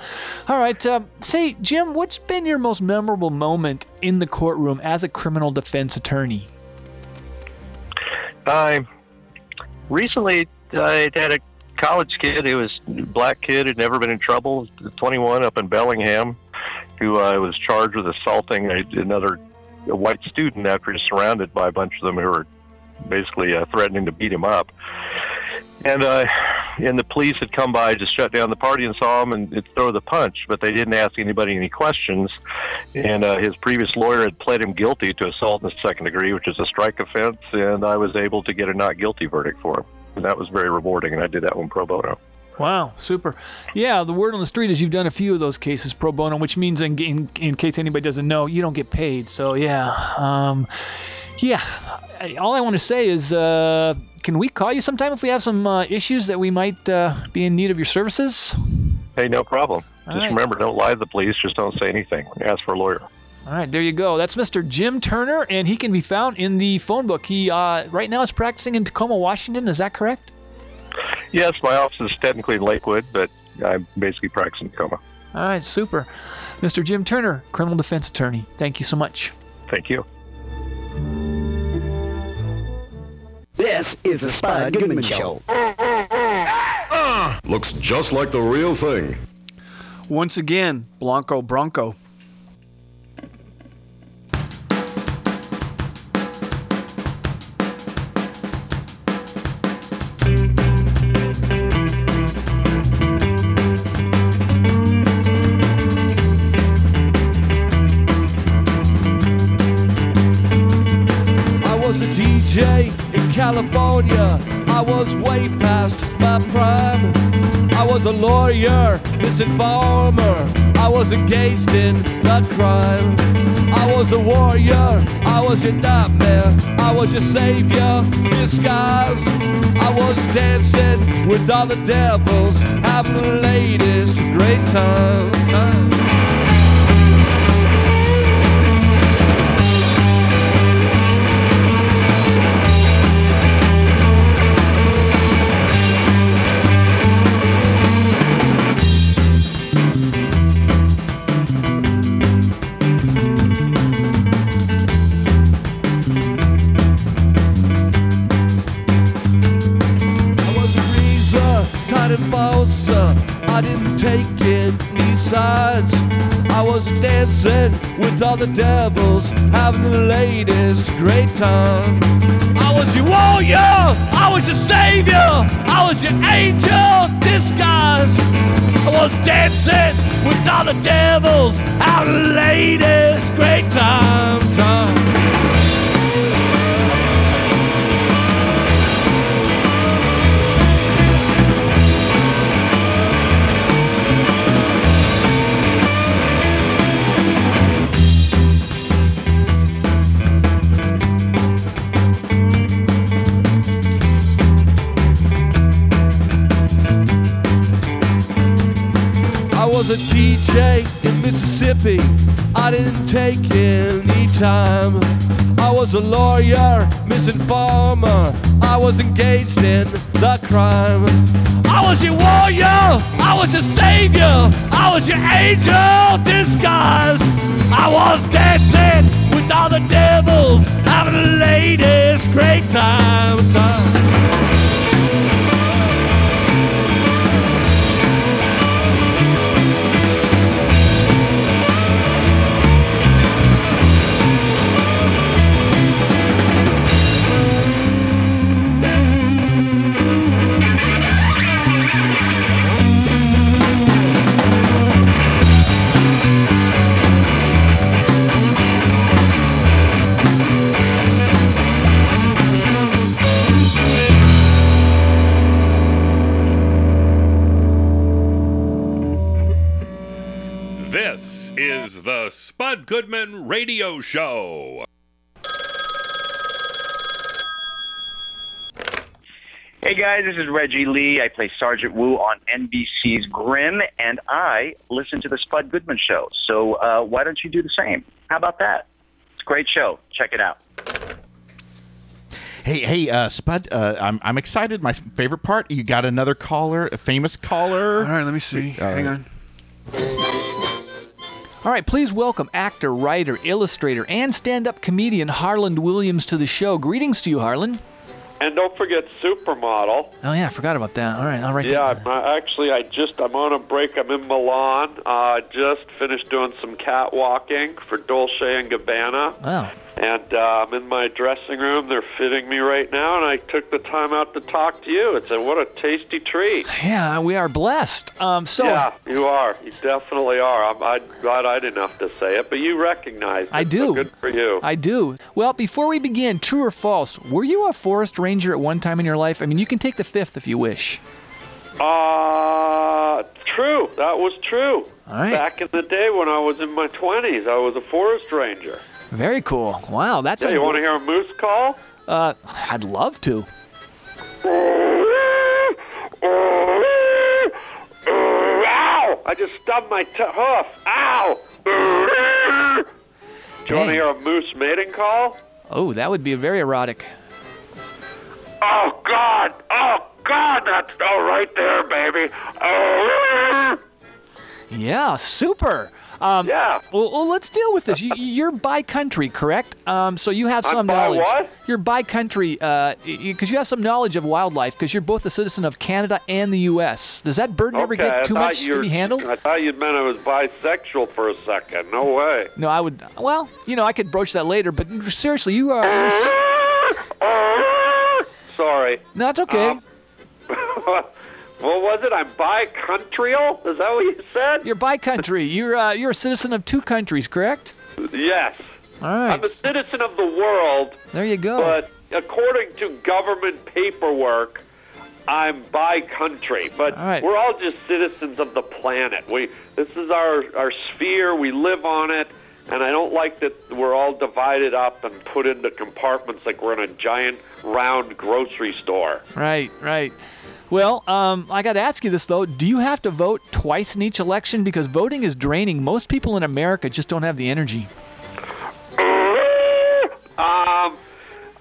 all right. Um, say, Jim, what's been your most memorable moment in the courtroom as a criminal defense attorney? I recently I had a college kid who was black kid had never been in trouble, 21 up in Bellingham, who uh, was charged with assaulting a, another a white student after he was surrounded by a bunch of them who were basically uh, threatening to beat him up. And uh, and the police had come by to shut down the party and saw him and throw the punch, but they didn't ask anybody any questions. And uh, his previous lawyer had pled him guilty to assault in the second degree, which is a strike offense, and I was able to get a not guilty verdict for him. That was very rewarding, and I did that one pro bono. Wow, super. Yeah, the word on the street is you've done a few of those cases pro bono, which means, in, in, in case anybody doesn't know, you don't get paid. So, yeah. Um, yeah, I- all I want to say is uh, can we call you sometime if we have some uh, issues that we might uh, be in need of your services? Hey, no problem. All just right. remember, don't lie to the police. Just don't say anything. Ask for a lawyer. All right, there you go. That's Mr. Jim Turner, and he can be found in the phone book. He uh, right now is practicing in Tacoma, Washington. Is that correct? Yes, my office is technically in Lakewood, but I'm basically practicing in Tacoma. All right, super. Mr. Jim Turner, criminal defense attorney. Thank you so much. Thank you. This is the Spud Goodman Show. Looks just like the real thing. Once again, Blanco Bronco. California. I was way past my prime. I was a lawyer, misinformer. I was engaged in the crime. I was a warrior, I was your nightmare. I was your savior, disguised. I was dancing with all the devils, having the latest great time. time. With all the devils, having the latest great time. I was your warrior, I was your savior, I was your angel disguise. I was dancing with all the devils, the latest great time. time. Was a DJ in Mississippi. I didn't take any time. I was a lawyer, misinformer. I was engaged in the crime. I was your warrior. I was your savior. I was your angel disguised. I was dancing with all the devils, having the latest great time. time. Goodman Radio Show. Hey guys, this is Reggie Lee. I play Sergeant Wu on NBC's Grimm, and I listen to the Spud Goodman Show. So uh, why don't you do the same? How about that? It's a great show. Check it out. Hey, hey, uh, Spud, uh, I'm, I'm excited. My favorite part, you got another caller, a famous caller. All right, let me see. Hang on. All right, please welcome actor, writer, illustrator, and stand up comedian Harland Williams to the show. Greetings to you, Harland. And don't forget Supermodel. Oh, yeah, I forgot about that. All right, I'll write yeah, that. Uh, actually, I just I'm on a break. I'm in Milan. Uh, just finished doing some catwalking for Dolce and Gabbana. Wow. And uh, I'm in my dressing room. They're fitting me right now, and I took the time out to talk to you. It's a what a tasty treat. Yeah, we are blessed. Um, so yeah, you are. You definitely are. I'm, I'm glad I didn't have to say it, but you recognize it. I so do. good for you. I do. Well, before we begin, true or false, were you a forest ranger at one time in your life? I mean, you can take the fifth if you wish. Uh, true. That was true. All right. Back in the day when I was in my 20s, I was a forest ranger. Very cool. Wow, that's yeah, a you want to hear a moose call? Uh, I'd love to. Ow! I just stubbed my t- hoof. Ow! Do you want to hear a moose mating call? Oh, that would be very erotic. Oh, God! Oh, God! That's oh, right there, baby. Oh. Yeah, super. Um, yeah. Well, well, let's deal with this. You, you're by country, correct? Um, so you have some I'm knowledge. what? You're by country because you have some knowledge of wildlife because you're both a citizen of Canada and the U.S. Does that burden ever get too much to be handled? I thought you meant I was bisexual for a second. No way. No, I would. Well, you know, I could broach that later, but seriously, you are. Sorry. no, it's okay. Um, what was it? I'm bi-countryal? Is that what you said? you're by country. You're uh, you're a citizen of two countries, correct? Yes. All right. I'm a citizen of the world, There you go. but according to government paperwork, I'm by country, but we're all just citizens of the planet. We this is our our sphere. We live on it, and I don't like that we're all divided up and put into compartments like we're in a giant round grocery store. Right, right. Well, um, I got to ask you this though: Do you have to vote twice in each election? Because voting is draining. Most people in America just don't have the energy. Um,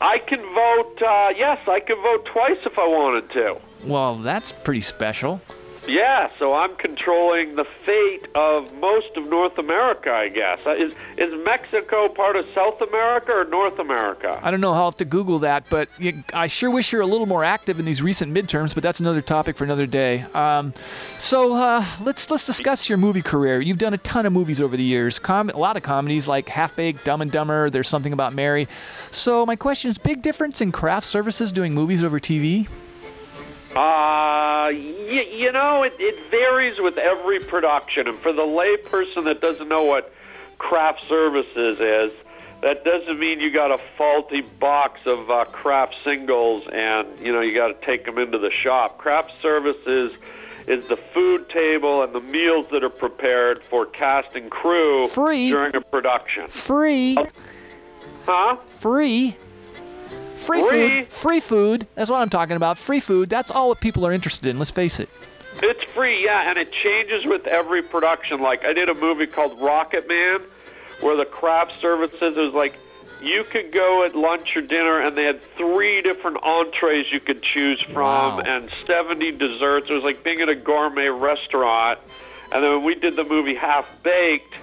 I can vote. Uh, yes, I can vote twice if I wanted to. Well, that's pretty special. Yeah, so I'm controlling the fate of most of North America, I guess. Uh, Is is Mexico part of South America or North America? I don't know. I'll have to Google that, but you, I sure wish you're a little more active in these recent midterms. But that's another topic for another day. Um, so uh, let's let's discuss your movie career. You've done a ton of movies over the years. Com- a lot of comedies like Half Baked, Dumb and Dumber. There's something about Mary. So my question is: big difference in craft services doing movies over TV? Uh, y- you know, it, it varies with every production. And for the layperson that doesn't know what craft services is, that doesn't mean you got a faulty box of uh, Kraft singles and, you know, you got to take them into the shop. Craft services is the food table and the meals that are prepared for cast and crew Free. during a production. Free. Huh? Free. Free, Free. food. Free food. That's what I'm talking about. Free food. That's all what people are interested in. Let's face it. It's free, yeah, and it changes with every production. Like I did a movie called Rocket Man, where the craft services was like you could go at lunch or dinner, and they had three different entrees you could choose from, and seventy desserts. It was like being at a gourmet restaurant. And then when we did the movie Half Baked,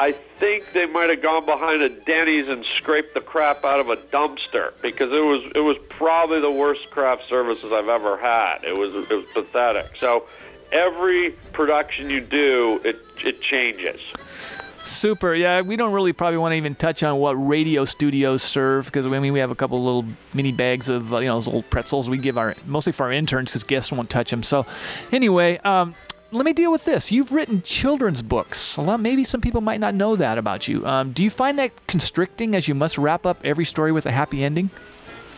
I think they might have gone behind a Denny's and scraped the crap out of a dumpster because it was it was probably the worst craft services I've ever had. It was it was pathetic. So every production you do, it it changes. Super. Yeah, we don't really probably want to even touch on what radio studios serve because I mean we have a couple little mini bags of uh, you know those little pretzels we give our mostly for our interns because guests won't touch them. So anyway, um, let me deal with this. You've written children's books. Lot, maybe some people might not know that about you. Um, do you find that constricting as you must wrap up every story with a happy ending?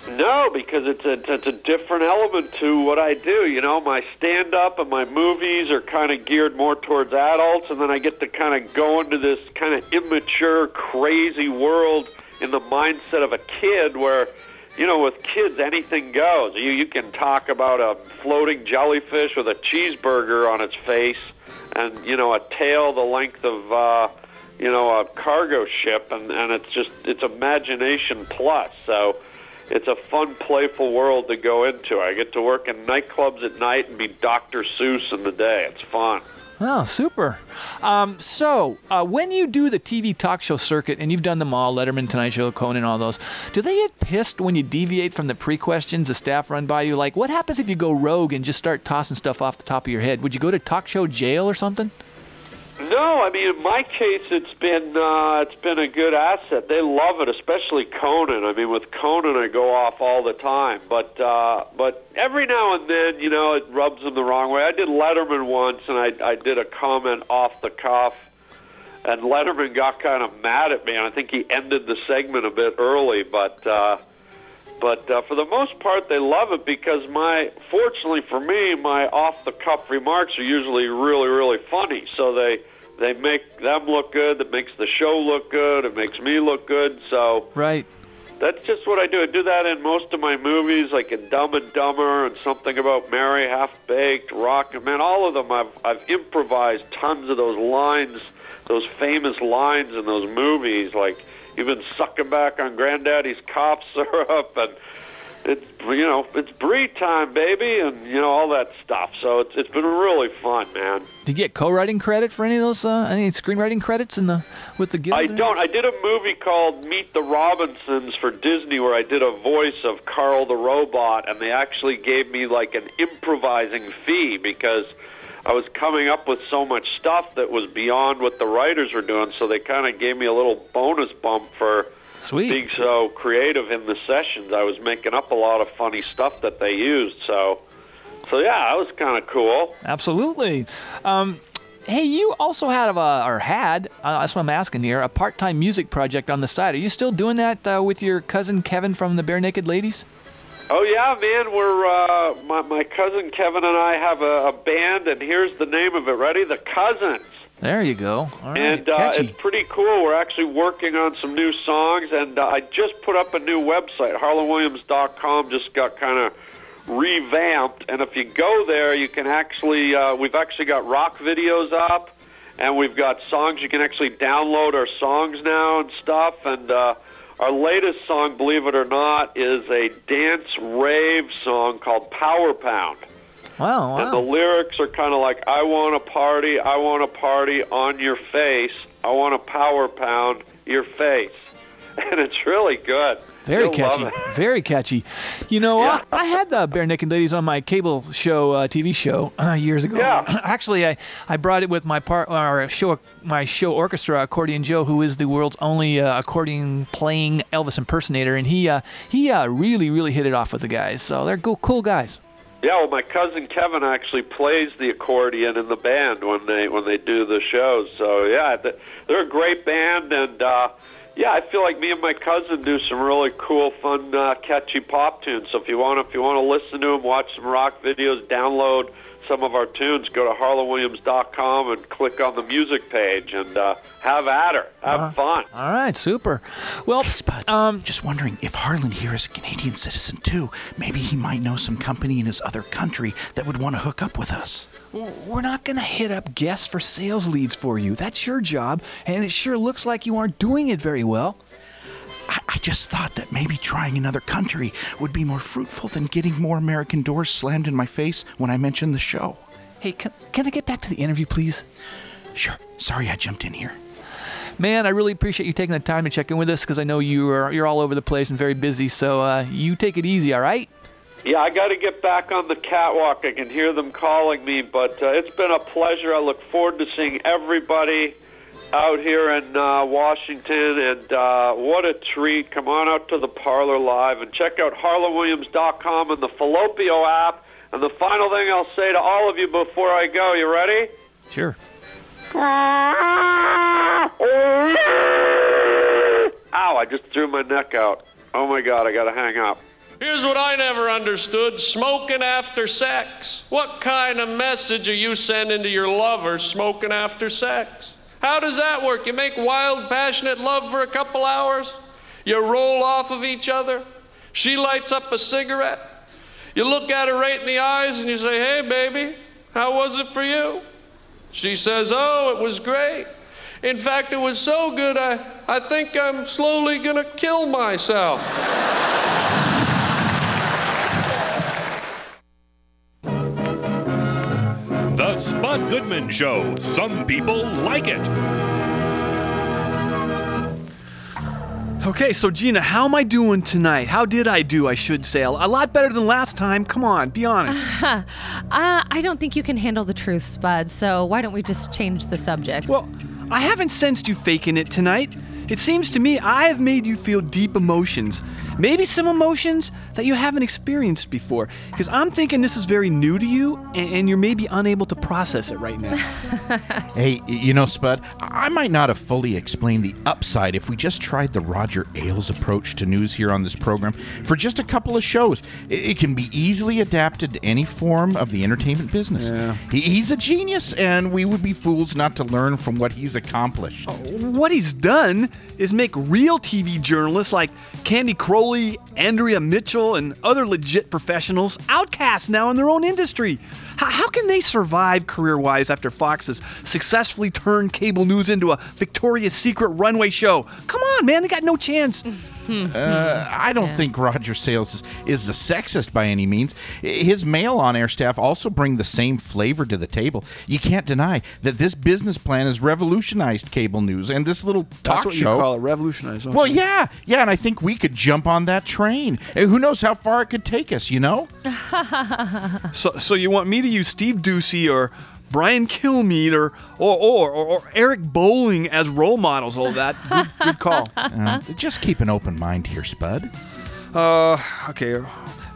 No, because it's a it's a different element to what I do. You know, my stand up and my movies are kind of geared more towards adults, and then I get to kind of go into this kind of immature, crazy world in the mindset of a kid where. You know, with kids, anything goes. You you can talk about a floating jellyfish with a cheeseburger on its face, and you know, a tail the length of uh, you know a cargo ship, and and it's just it's imagination plus. So, it's a fun, playful world to go into. I get to work in nightclubs at night and be Dr. Seuss in the day. It's fun. Oh, super. Um, so, uh, when you do the TV talk show circuit, and you've done them all Letterman, Tonight Show, Conan, and all those, do they get pissed when you deviate from the pre questions the staff run by you? Like, what happens if you go rogue and just start tossing stuff off the top of your head? Would you go to talk show jail or something? No, I mean in my case, it's been uh, it's been a good asset. They love it, especially Conan. I mean, with Conan, I go off all the time, but uh, but every now and then, you know, it rubs them the wrong way. I did Letterman once, and I I did a comment off the cuff, and Letterman got kind of mad at me, and I think he ended the segment a bit early, but. Uh, but uh, for the most part, they love it because my, fortunately for me, my off-the-cuff remarks are usually really, really funny. So they they make them look good. That makes the show look good. It makes me look good. So Right. that's just what I do. I do that in most of my movies, like in Dumb and Dumber and something about Mary, Half Baked, Rocket Man. All of them, I've I've improvised tons of those lines, those famous lines in those movies, like even sucking back on Granddaddy's cough syrup and. It's you know it's brie time, baby, and you know all that stuff. So it's it's been really fun, man. Do you get co-writing credit for any of those? Uh, any screenwriting credits in the with the guild? I there? don't. I did a movie called Meet the Robinsons for Disney where I did a voice of Carl the robot, and they actually gave me like an improvising fee because I was coming up with so much stuff that was beyond what the writers were doing. So they kind of gave me a little bonus bump for Sweet. being so creative in the sessions. I was making up a lot of funny stuff that they used. So, so yeah, that was kind of cool. Absolutely. Um, hey, you also had a, or had, uh, that's what I'm asking here, a part-time music project on the side. Are you still doing that uh, with your cousin Kevin from the Barenaked Ladies? Oh yeah, man. We're uh, my my cousin Kevin and I have a, a band, and here's the name of it. Ready? The Cousins. There you go. All right, and uh, it's pretty cool. We're actually working on some new songs, and uh, I just put up a new website. HarlandWilliams.com just got kind of revamped, and if you go there, you can actually uh, we've actually got rock videos up, and we've got songs you can actually download our songs now and stuff, and. uh our latest song, believe it or not, is a dance rave song called Power Pound. Wow, And the lyrics are kind of like, I want to party, I want to party on your face, I want to power pound your face. And it's really good. Very You'll catchy. Very catchy. You know, I, I had the Barenaked Ladies on my cable show, uh, TV show, uh, years ago. Yeah. Actually, I, I brought it with my part, our show, my show orchestra, Accordion Joe, who is the world's only uh, accordion playing Elvis impersonator, and he uh, he uh, really really hit it off with the guys. So they're cool, cool guys. Yeah, well, my cousin Kevin actually plays the accordion in the band when they when they do the shows. So yeah, they're a great band, and uh, yeah, I feel like me and my cousin do some really cool, fun, uh, catchy pop tunes. So if you want, if you want to listen to them, watch some rock videos, download some of our tunes, go to harlandwilliams.com and click on the music page and uh, have at her, have Uh-huh. fun. All right, super. Well, um, just wondering if Harland here is a Canadian citizen too. Maybe he might know some company in his other country that would want to hook up with us. We're not going to hit up guests for sales leads for you. That's your job, and it sure looks like you aren't doing it very well. I, I just thought that maybe trying another country would be more fruitful than getting more American doors slammed in my face when I mentioned the show. Hey, can, can I get back to the interview, please? Sure. Sorry I jumped in here. Man, I really appreciate you taking the time to check in with us because I know you are you're all over the place and very busy. So uh, you take it easy, all right? Yeah, I got to get back on the catwalk. I can hear them calling me, but uh, it's been a pleasure. I look forward to seeing everybody out here in uh, Washington, and uh, what a treat! Come on out to the Parlor Live and check out HarlandWilliams.com and the Fallopio app. And the final thing I'll say to all of you before I go, you ready? Sure. Ow! I just threw my neck out. Oh my God! I got to hang up. Here's what I never understood smoking after sex. What kind of message are you sending to your lover smoking after sex? How does that work? You make wild, passionate love for a couple hours? You roll off of each other? She lights up a cigarette? You look at her right in the eyes and you say, Hey, baby, how was it for you? She says, Oh, it was great. In fact, it was so good, I, I think I'm slowly gonna kill myself. The Spud Goodman Show. Some people like it. Okay, so Gina, how am I doing tonight? How did I do, I should say? A a lot better than last time. Come on, be honest. uh, I don't think you can handle the truth, Spud. So why don't we just change the subject? Well, I haven't sensed you faking it tonight. It seems to me I have made you feel deep emotions. Maybe some emotions that you haven't experienced before. Because I'm thinking this is very new to you, and, and you're maybe unable to process it right now. Hey, you know, Spud, I might not have fully explained the upside if we just tried the Roger Ailes approach to news here on this program for just a couple of shows. It can be easily adapted to any form of the entertainment business. He- He's a genius, and we would be fools not to learn from what he's accomplished. Oh, what he's done is make real TV journalists like Candy Crowley, Andrea Mitchell, and other legit professionals outcasts now in their own industry. How can they survive career wise after Fox has successfully turned cable news into a Victoria's Secret runway show? Come on, man, they got no chance. Uh, I don't think Roger Ailes is, is a sexist by any means. His male on air staff also bring the same flavor to the table. You can't deny that this business plan has revolutionized cable news and this little talk That's what you show. call it, revolutionize. Well, okay. yeah, yeah, and I think we could jump on that train. And who knows how far it could take us, you know? So, so you want me to use Steve Doocy or Brian Kilmeade or or, or, or, or Eric Bolling as role models? All that. Good, good call. Uh, just keep an open mind here, Spud. Uh, okay.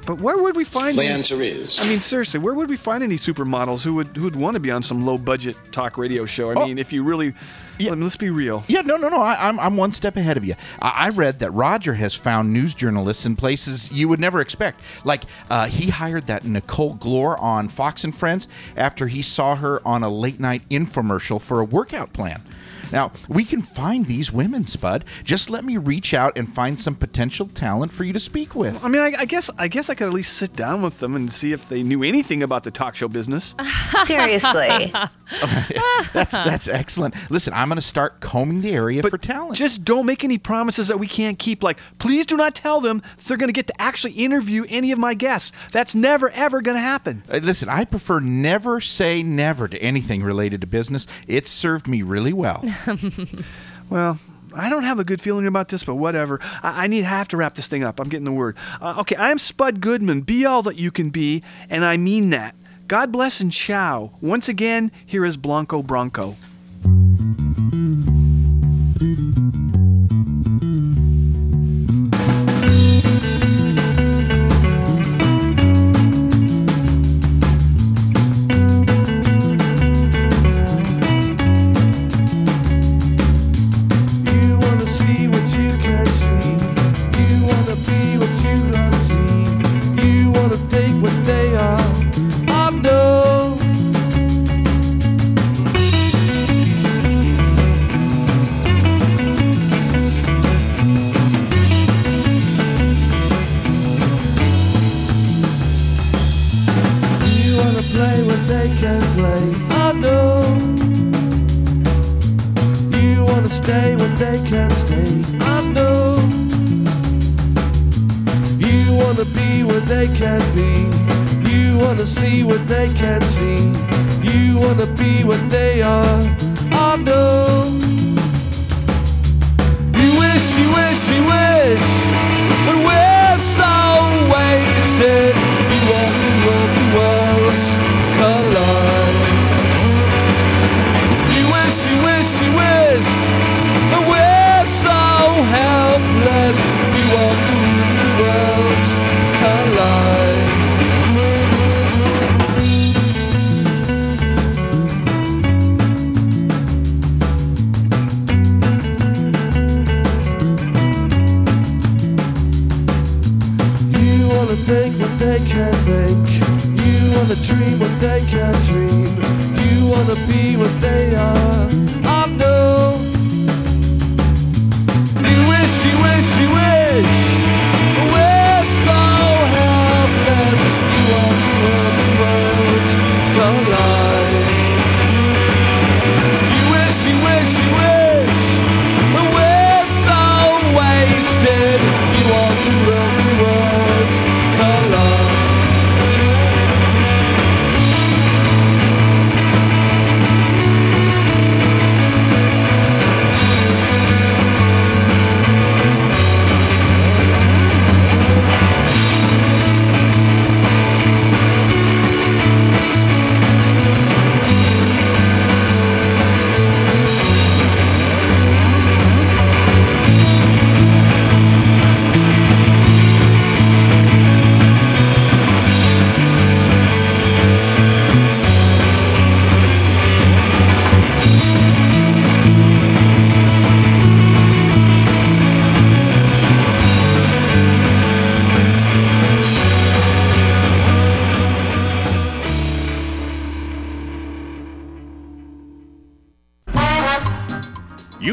But where would we find? The any- answer is- I mean, seriously, where would we find any supermodels who would who would want to be on some low budget talk radio show? I mean, if you really, Mean, let's be real. Yeah, no, no, no. I, I'm, I'm one step ahead of you. I, I read that Roger has found news journalists in places you would never expect. Like uh, he hired that Nicole Glore on Fox and Friends after he saw her on a late night infomercial for a workout plan. Now, we can find these women, Spud. Just let me reach out and find some potential talent for you to speak with. I mean, I, I guess I guess I could at least sit down with them and see if they knew anything about the talk show business. Seriously. that's that's excellent. Listen, I'm going to start combing the area for talent. Just don't make any promises that we can't keep. Like, please do not tell them they're going to get to actually interview any of my guests. That's never ever going to happen. Uh, Listen, I prefer never say never to anything related to business. It's served me really well. well, I don't have a good feeling about this, but whatever. I, I need have to wrap this thing up. I'm getting the word. Uh, okay, I'm Spud Goodman. Be all that you can be, and I mean that. God bless and ciao. Once again, here is Blanco Bronco. What they can't see. You wanna be what they are. I know. You wish, you wish, you wish. But we're so wasted. Wanna dream what they can't dream. You wanna be what they are.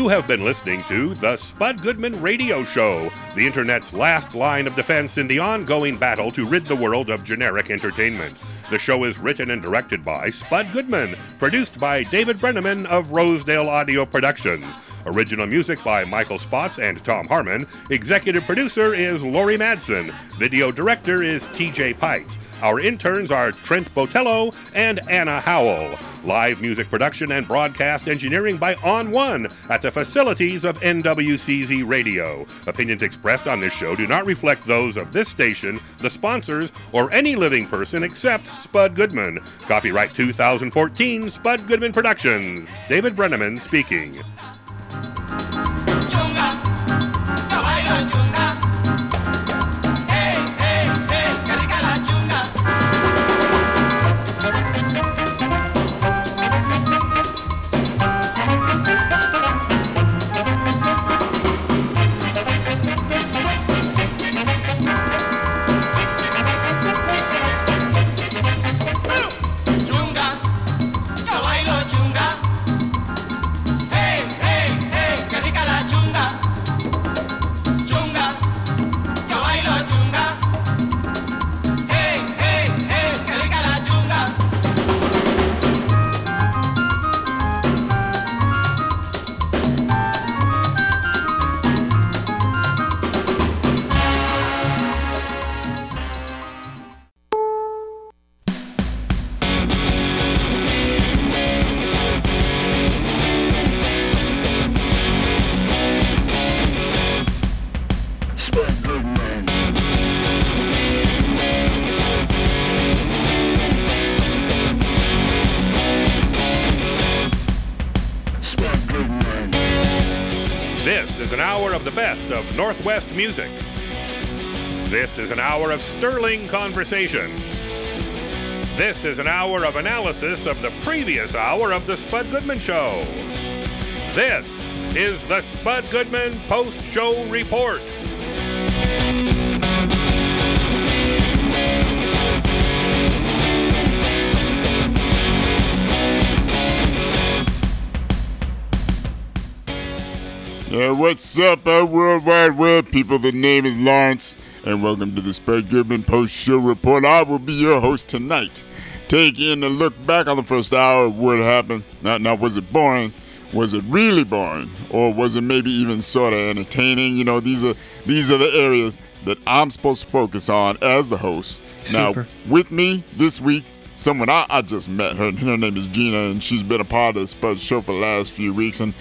You have been listening to the Spud Goodman Radio Show, the Internet's last line of defense in the ongoing battle to rid the world of generic entertainment. The show is written and directed by Spud Goodman, produced by David Brenneman of Rosedale Audio Productions. Original music by Michael Spots and Tom Harmon. Executive producer is Lori Madsen. Video director is TJ Pikes. Our interns are Trent Botello and Anna Howell. Live music production and broadcast engineering by On One at the facilities of NWCZ Radio. Opinions expressed on this show do not reflect those of this station, the sponsors, or any living person except Spud Goodman. Copyright 2014 Spud Goodman Productions. David Brenneman speaking. Best of Northwest music. This is an hour of sterling conversation. This is an hour of analysis of the previous hour of The Spud Goodman Show. This is the Spud Goodman Post Show Report. Yeah, what's up, uh, World Wide Web people? The name is Lawrence, and welcome to the Spud Goodman Post Show Report. I will be your host tonight. Taking a look back on the first hour of what happened. Now, now, was it boring? Was it really boring, or was it maybe even sort of entertaining? You know, these are these are the areas that I'm supposed to focus on as the host. Now, Super. with me this week, someone I, I just met her. Her name is Gina, and she's been a part of the Spud Show for the last few weeks. And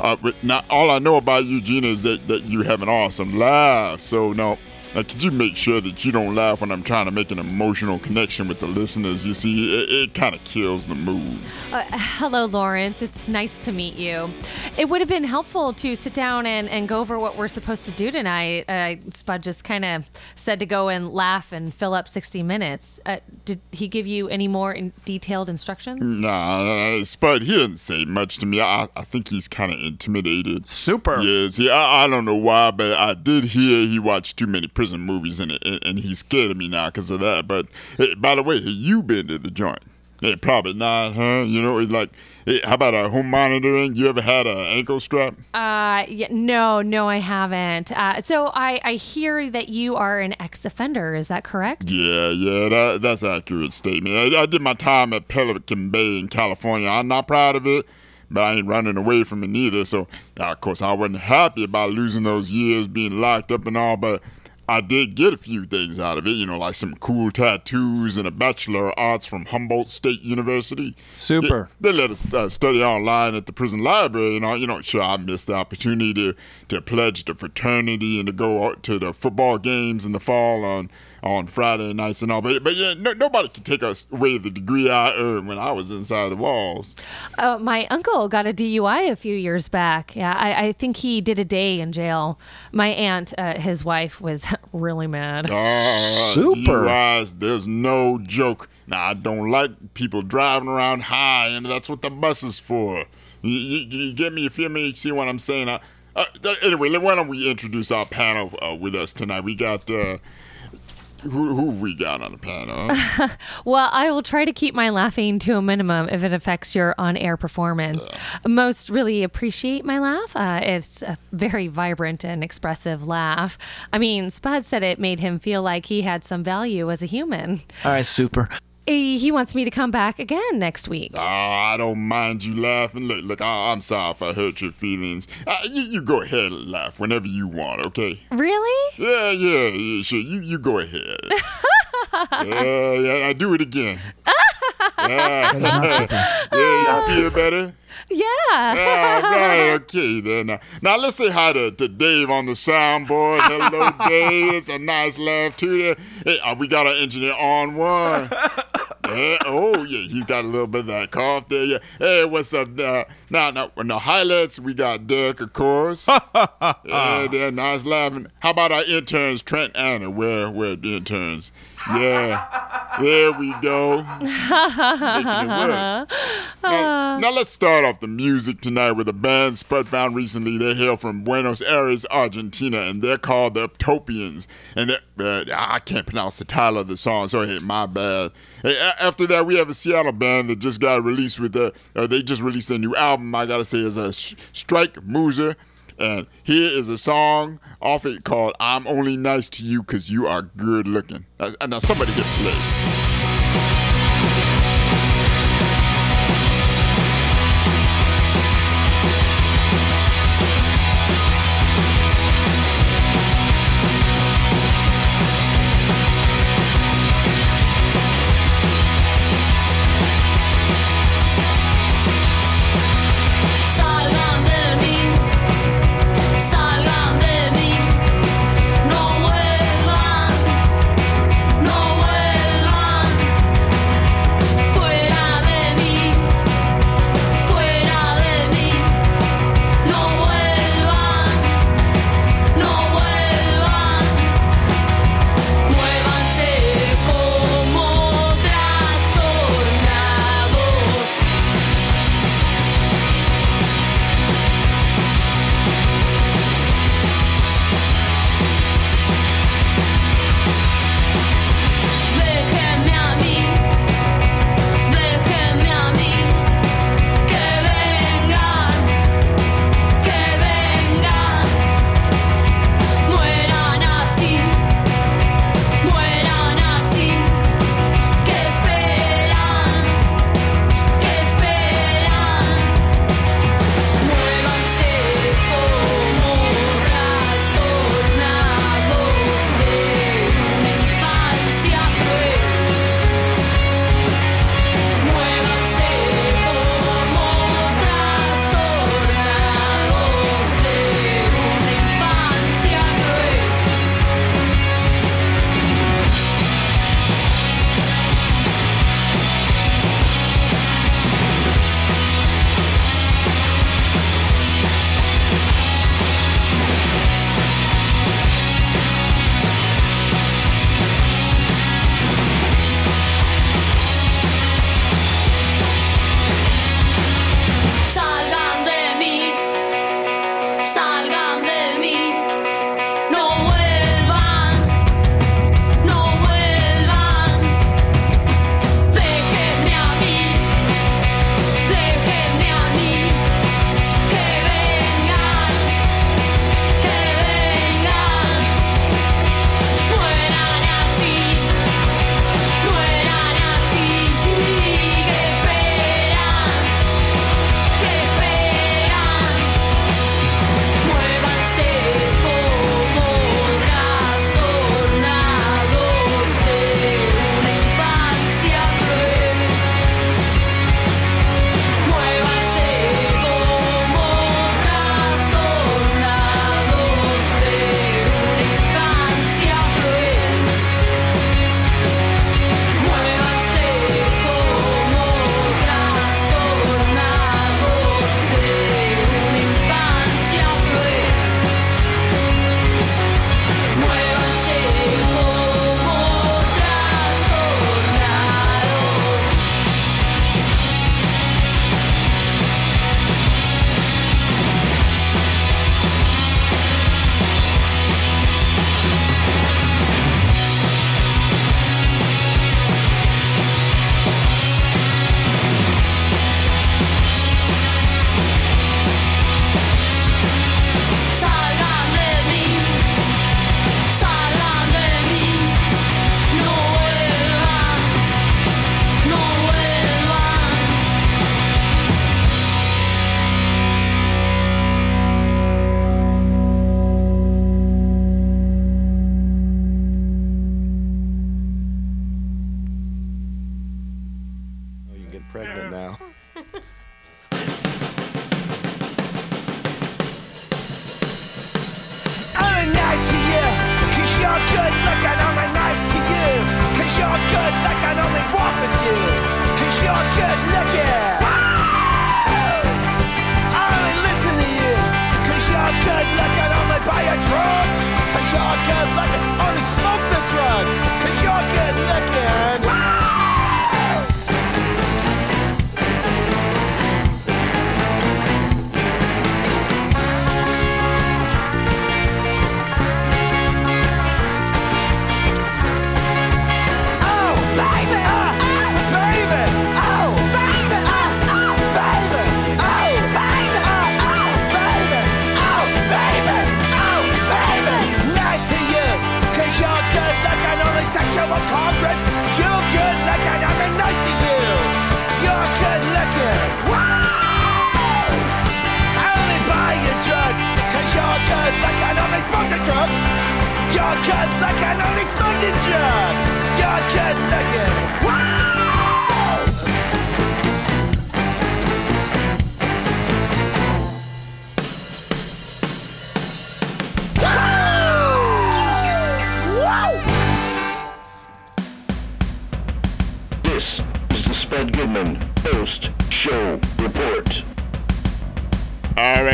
uh, now all I know about Gina, is that, that you have an awesome laugh. So now, now, could you make sure that you don't laugh when I'm trying to make an emotional connection with the listeners? You see, it, it kind of kills the mood. Uh, hello, Lawrence. It's nice to meet you. It would have been helpful to sit down and, and go over what we're supposed to do tonight. Uh, Spud just kind of said to go and laugh and fill up 60 minutes. Uh, did he give you any more in detailed instructions? Nah, uh, Spud, he didn't say much to me. I, I think he's kind of intimidated. Super. Yes, Yeah, see, I, I don't know why, but I did hear he watched too many prison movies and, and, and he's scared of me now because of that. But hey, by the way, have you been to the joint? Yeah, probably not, huh? You know, it's like, hey, how about a home monitoring? You ever had an ankle strap? Uh, yeah, no, no, I haven't. Uh, so I, I hear that you are an ex-offender. Is that correct? Yeah, yeah, that, that's an accurate statement. I, I did my time at Pelican Bay in California. I'm not proud of it, but I ain't running away from it neither. So, of course, I wasn't happy about losing those years being locked up and all, but I did get a few things out of it, you know, like some cool tattoos and a Bachelor of Arts from Humboldt State University. Super. They, they let us uh, study online at the prison library, and all. You know, sure, I missed the opportunity to, to pledge to fraternity and to go to the football games in the fall on on Friday nights and all. But, but yeah, no, nobody can take us away the degree I earned when I was inside the walls. Uh, my uncle got a DUI a few years back. Yeah, I, I think he did a day in jail. My aunt, uh, his wife, was really mad. Ah, DUIs, there's no joke. Now, I don't like people driving around high, and that's what the bus is for. You, you, you get me? You feel me? You see what I'm saying? Uh, uh, anyway, why don't we introduce our panel uh, with us tonight? We got. Uh, who, who have we got on the panel? well, I will try to keep my laughing to a minimum if it affects your on-air performance. Most really appreciate my laugh. Uh, it's a very vibrant and expressive laugh. I mean, Spud said it made him feel like he had some value as a human. All right, super. He he wants me to come back again next week. Ah, I don't mind you laughing. Look, look, I, I'm sorry if I hurt your feelings. Uh, you, you go ahead and laugh whenever you want, okay? Really? Yeah, yeah, yeah, sure. You, you go ahead. yeah, yeah, I do it again. yeah. yeah, you feel better? Yeah. All right, okay then. Now, now let's say hi to, to Dave on the soundboard. Hello, Dave. It's a nice laugh too. There. Hey, uh, we got our engineer on one. Yeah, oh yeah, he got a little bit of that cough there. Yeah. Hey, what's up? Uh, now, now, now, highlights. We got Derek, of course. yeah, they're nice laughing. How about our interns, Trent, and Anna? Where, where the interns? Yeah, there we go. Making it work. Now, now let's start off the music tonight with a band Spud found recently. They hail from Buenos Aires, Argentina, and they're called the Utopians. And uh, I can't pronounce the title of the song, so hey, my bad. Hey, a- after that, we have a Seattle band that just got released with the. Uh, they just released a new album. I gotta say, is a Strike Muser. And here is a song off it called "I'm Only Nice to You Cause You Are Good Looking." Uh, now somebody get play.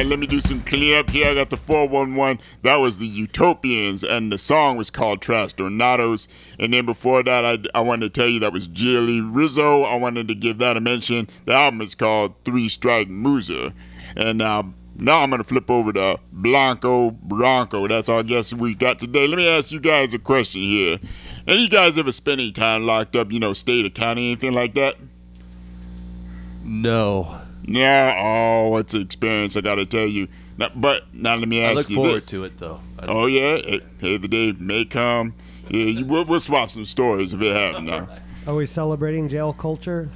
Let me do some cleanup here. I got the 411. That was the Utopians, and the song was called Trastornados. And then before that, I, I wanted to tell you that was Jilly Rizzo. I wanted to give that a mention. The album is called Three Strike Musa. And uh, now I'm going to flip over to Blanco Bronco. That's all I guess we got today. Let me ask you guys a question here. Any you guys ever spent any time locked up, you know, state or county, anything like that? No. Yeah, oh, what's the experience? I gotta tell you. Now, but now let me ask I ask look you forward this. to it, though. Oh yeah, hey, hey, the day may come. Yeah, you, we'll, we'll swap some stories if it happens. Now, Are we celebrating jail culture?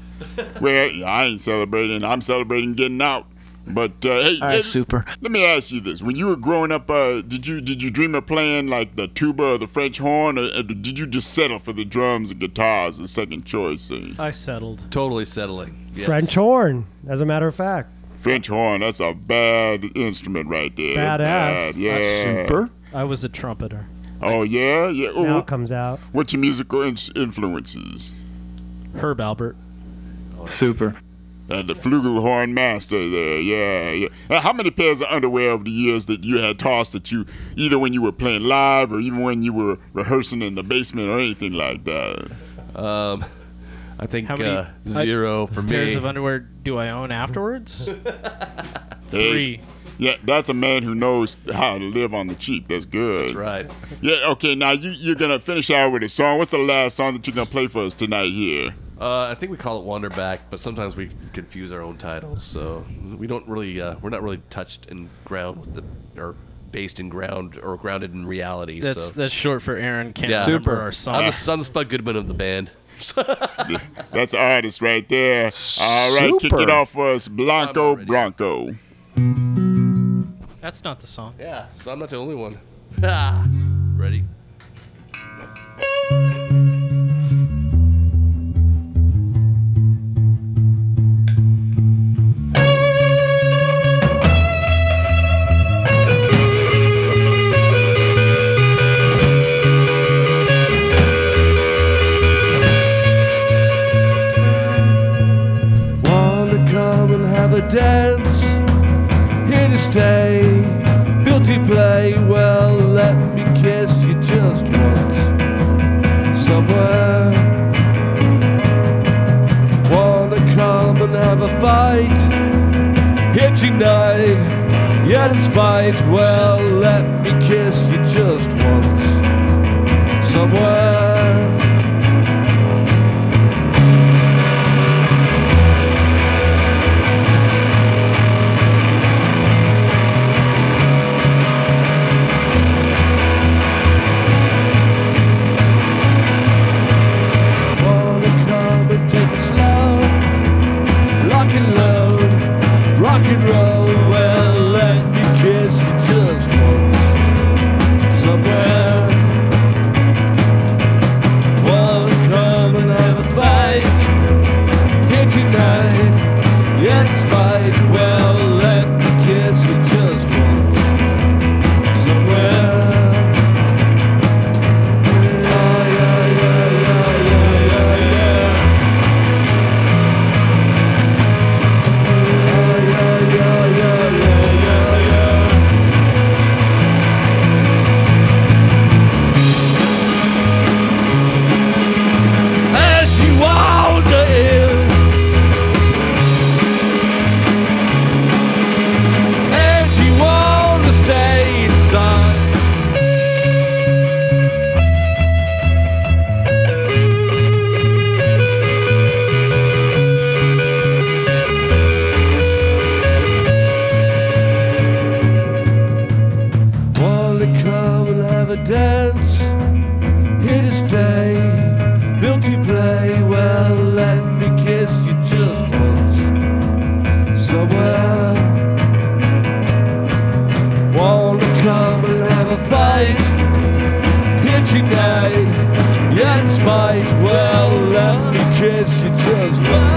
well, I ain't celebrating. I'm celebrating getting out. But uh, hey, All right, hey, super. Let me ask you this: When you were growing up, uh, did you did you dream of playing like the tuba or the French horn, or, or did you just settle for the drums and guitars as second choice? Uh, I settled. Totally settling. Yes. French horn, as a matter of fact. French horn, that's a bad instrument right there. That's Badass. bad, Yeah. Super. I was a trumpeter. Oh yeah, yeah. Oh, Now what- it comes out. What's your musical in- influences? Herb Alpert. Super. Uh, the flugelhorn master there, yeah, yeah. How many pairs of underwear over the years that you had tossed that you, either when you were playing live or even when you were rehearsing in the basement or anything like that? Um, I think How many uh, zero for me. pairs of underwear do I own afterwards? Hey, Three. Yeah, that's a man who knows how to live on the cheap. That's good. That's right. Yeah. Okay. Now you you're gonna finish out with a song. What's the last song that you're gonna play for us tonight here? Uh, I think we call it Wander Back, but sometimes we confuse our own titles. So we don't really, uh, we're not really touched in ground with the, or based in ground or grounded in reality. That's so. that's short for Aaron can't Yeah. remember our song. I'm the, I'm the Spud Goodman of the band. That's artist right there. All right, kick it off for us, Blanco Bronco. That's not the song. Yeah, so I'm not the only one. Ha! Ready? Dance? Here to stay. Guilty play, well, let me kiss you just once. Somewhere. Wanna come and have a fight? Here tonight. Yet in spite, well, let me kiss you just once. Somewhere. lies. Here tonight, yeah, it's might well, let me kiss you just right.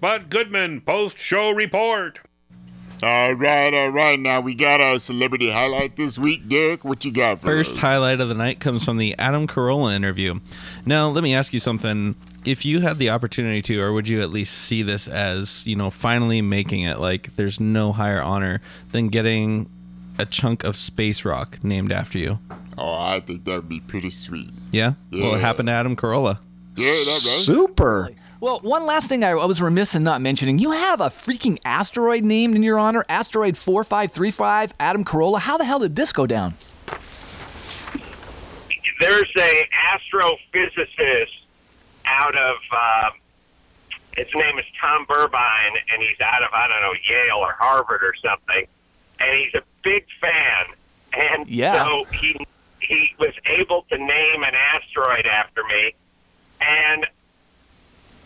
Is the Spud Goodman Post Show Report. All right, all right. Now we got our celebrity highlight this week, Derek. What you got for First us? highlight of the night comes from the Adam Carolla interview. Now, let me ask you something. If you had the opportunity to, or would you at least see this as, you know, finally making it? Like, there's no higher honor than getting a chunk of space rock named after you. Oh, I think that would be pretty sweet. Yeah? Well, it happened to Adam Carolla. Yeah, that right. Super. Well, one last thing I, I was remiss in not mentioning. You have a freaking asteroid named in your honor, asteroid 4535, Adam Carolla. How the hell did this go down? There's a astrophysicist out of uh, his name is Tom Burbine, and he's out of I don't know Yale or Harvard or something, and he's a big fan. And Yeah. so he he was able to name an asteroid after me, and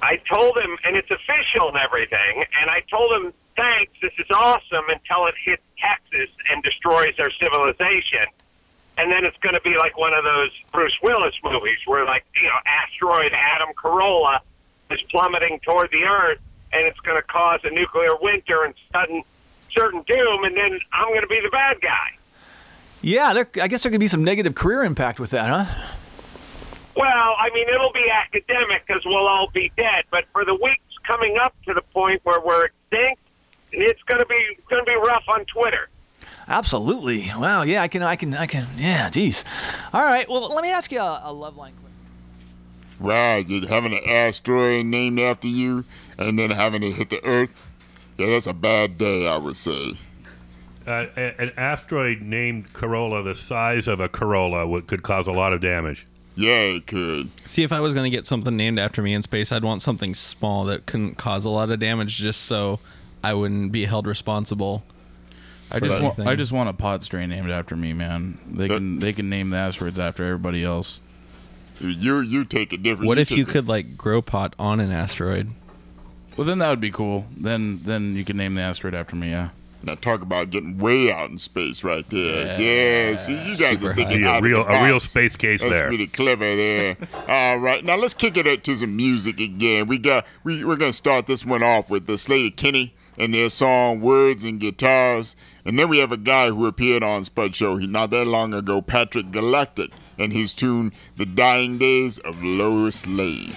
I told him, and it's official and everything, and I told him, thanks, this is awesome until it hits Texas and destroys our civilization. And then it's going to be like one of those Bruce Willis movies where, like, you know, asteroid Adam Carolla is plummeting toward the Earth, and it's going to cause a nuclear winter and sudden certain doom, and then I'm going to be the bad guy. Yeah, there, I guess there could be some negative career impact with that, huh? Well, I mean, it'll be academic because we'll all be dead. But for the weeks coming up to the point where we're extinct, it's going to be it's going to be rough on Twitter. Absolutely. Wow. Yeah, I can. I can. I can. Yeah. Geez. All right. Well, let me ask you a, a Loveline. Right, you're having an asteroid named after you and then having it hit the Earth. Yeah, that's a bad day, I would say. Uh, an asteroid named Carolla, the size of a Corolla, would, could cause a lot of damage. Yeah, it could. See, if I was going to get something named after me in space, I'd want something small that couldn't cause a lot of damage just so I wouldn't be held responsible. I just want. I just want a pot strain named after me, man. They can they can name the asteroids after everybody else. You you take a different. What if you could like grow pot on an asteroid? Well, then that would be cool. Then then you could name the asteroid after me. Yeah. Now talk about getting way out in space right there. Yeah, see, you guys Super are thinking high. out A real- of the a real space case That's there. really clever there. All right, now let's kick it up to some music again. We got we we're gonna start this one off with the Slater Kenny and their song "Words and Guitars," and then we have a guy who appeared on Spud Show he not that long ago, Patrick Galactic, and his tune "The Dying Days of Lois Lane."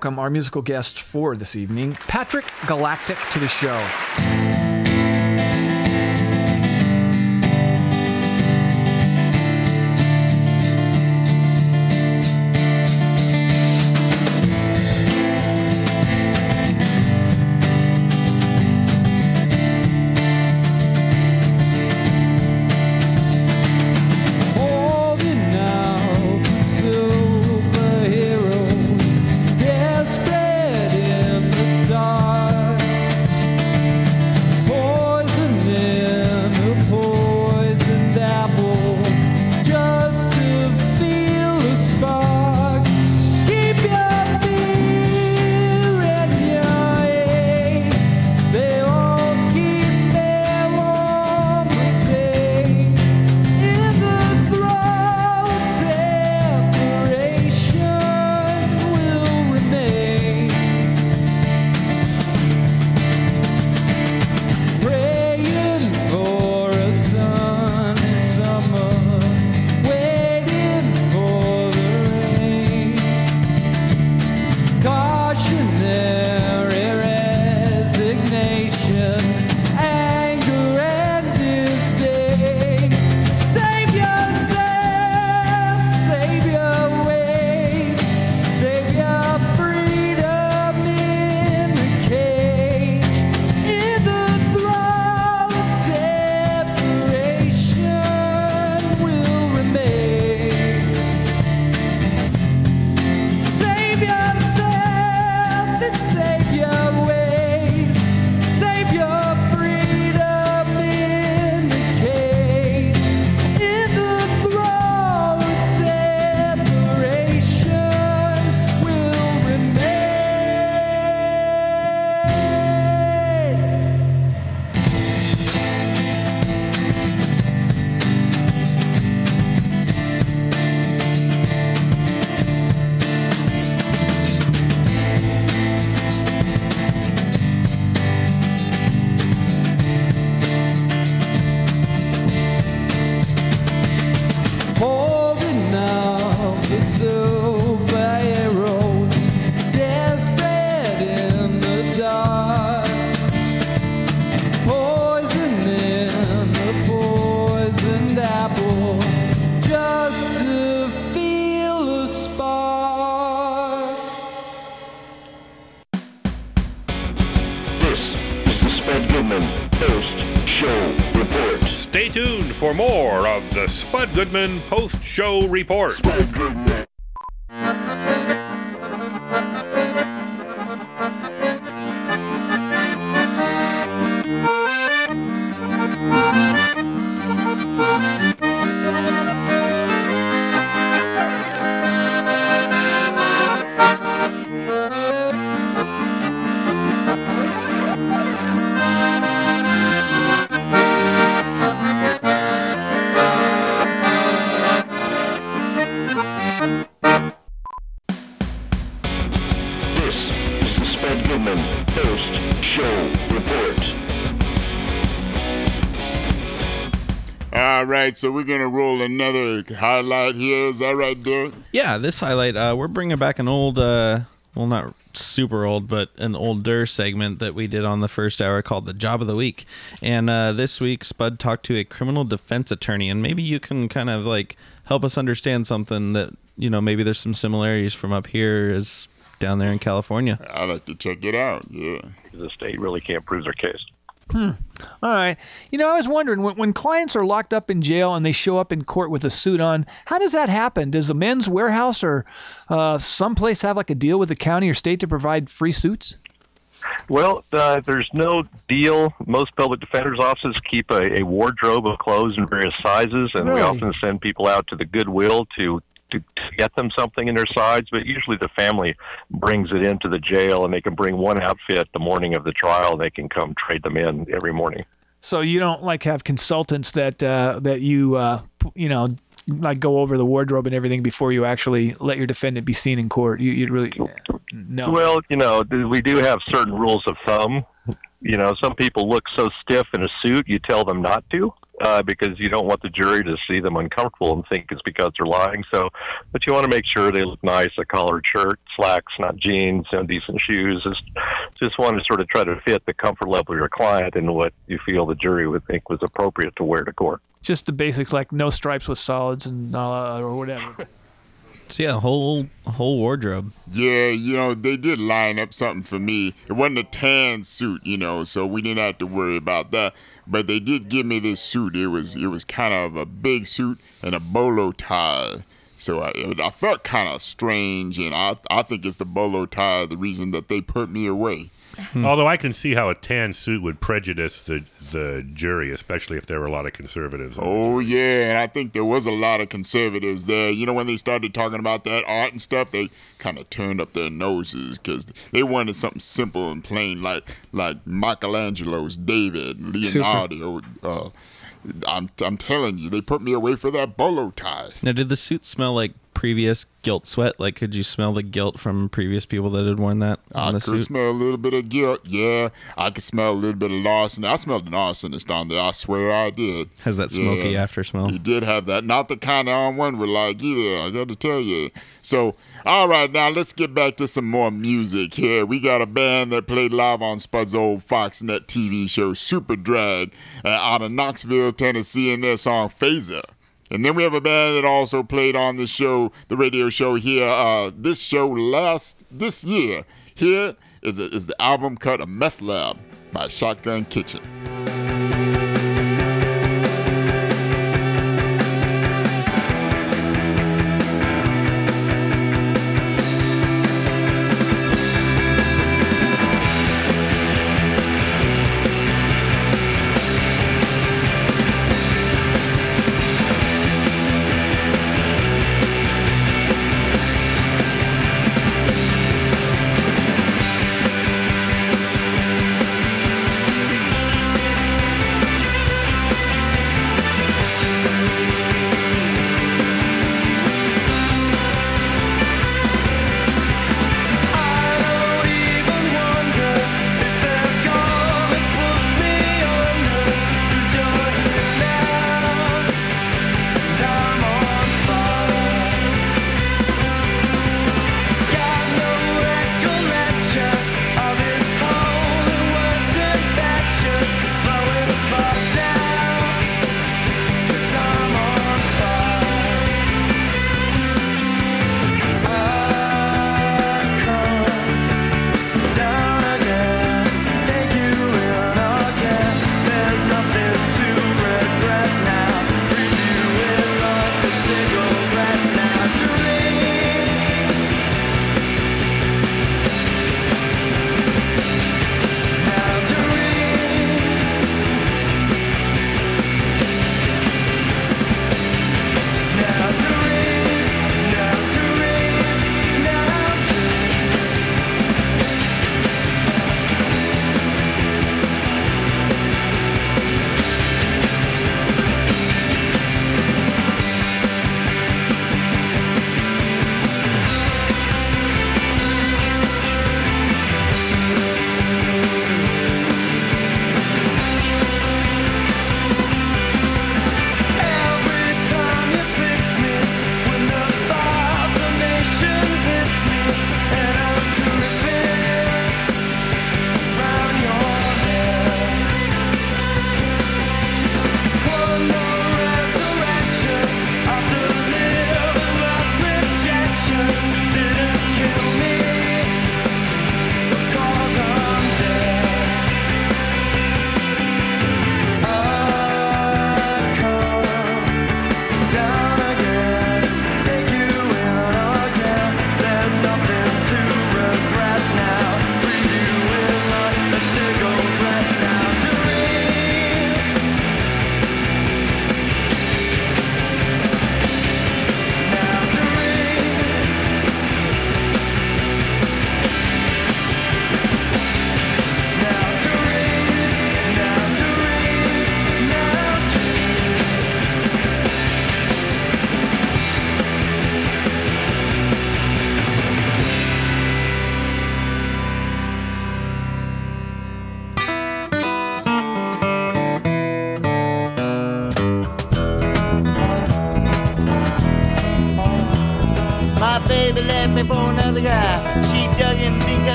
Welcome our musical guest for this evening, Patrick Galactic, to the show. Show Report. So we're gonna roll another highlight here. Is that right, Derek? Yeah, this highlight, uh, we're bringing back an old, uh, well, not super old, but an older segment that we did on the first hour called the Job of the Week. And uh, this week, Spud talked to a criminal defense attorney, and maybe you can kind of like help us understand something that you know maybe there's some similarities from up here as down there in California. I'd like to check it out. Yeah. The state really can't prove their case. Hmm. All right. You know, I was wondering when, when clients are locked up in jail and they show up in court with a suit on, how does that happen? Does the Men's Wearhouse or uh, someplace have like a deal with the county or state to provide free suits? Well, uh, there's no deal. Most public defenders' offices keep a, a wardrobe of clothes in various sizes, and we often send people out to the Goodwill to, to, to get them something in their sides, But usually the family brings it into the jail, and they can bring one outfit the morning of the trial. and They can come trade them in every morning. So you don't like have consultants that uh, that you uh, you know like go over the wardrobe and everything before you actually let your defendant be seen in court. You you really no. Well, you know, we do have certain rules of thumb. You know, some people look so stiff in a suit, you tell them not to. Uh, because you don't want the jury to see them uncomfortable and think it's because they're lying. So, but you want to make sure they look nice, a collared shirt, slacks, not jeans, you know, decent shoes. Just, just want to sort of try to fit the comfort level of your client and what you feel the jury would think was appropriate to wear to court. Just the basics like no stripes with solids and uh, or whatever. So yeah, whole whole wardrobe. Yeah, you know, they did line up something for me. It wasn't a tan suit, you know, so we didn't have to worry about that. But they did give me this suit. It was it was kind of a big suit and a bolo tie. So I I felt kind of strange, and I I think it's the bolo tie the reason that they put me away. Although I can see how a tan suit would prejudice the the jury, especially if there were a lot of conservatives. Oh yeah, and I think there was a lot of conservatives there. You know, when they started talking about that art and stuff, they kind of turned up their noses because they wanted something simple and plain, like like Michelangelo's David, Leonardo. uh, I'm I'm telling you, they put me away for that bolo tie. Now, did the suit smell like previous guilt sweat? Like, could you smell the guilt from previous people that had worn that on I the could suit? smell a little bit of guilt. Yeah, I could smell a little bit of larceny. I smelled the arsonist on there. I swear I did. Has that smoky Yeah. after smell? He did have that. Not the kind of on one would like either. I got to tell you. So, all right, now let's get back to some more music here. We got a band that played live on Spud's old Foxnet TV show, Superdrag, uh, out of Knoxville, Tennessee, and their song Phaser. And then we have a band that also played on the show, the radio show here, uh, this show last this year. Here is, is the album cut of Meth Lab by Shotgun Kitchen.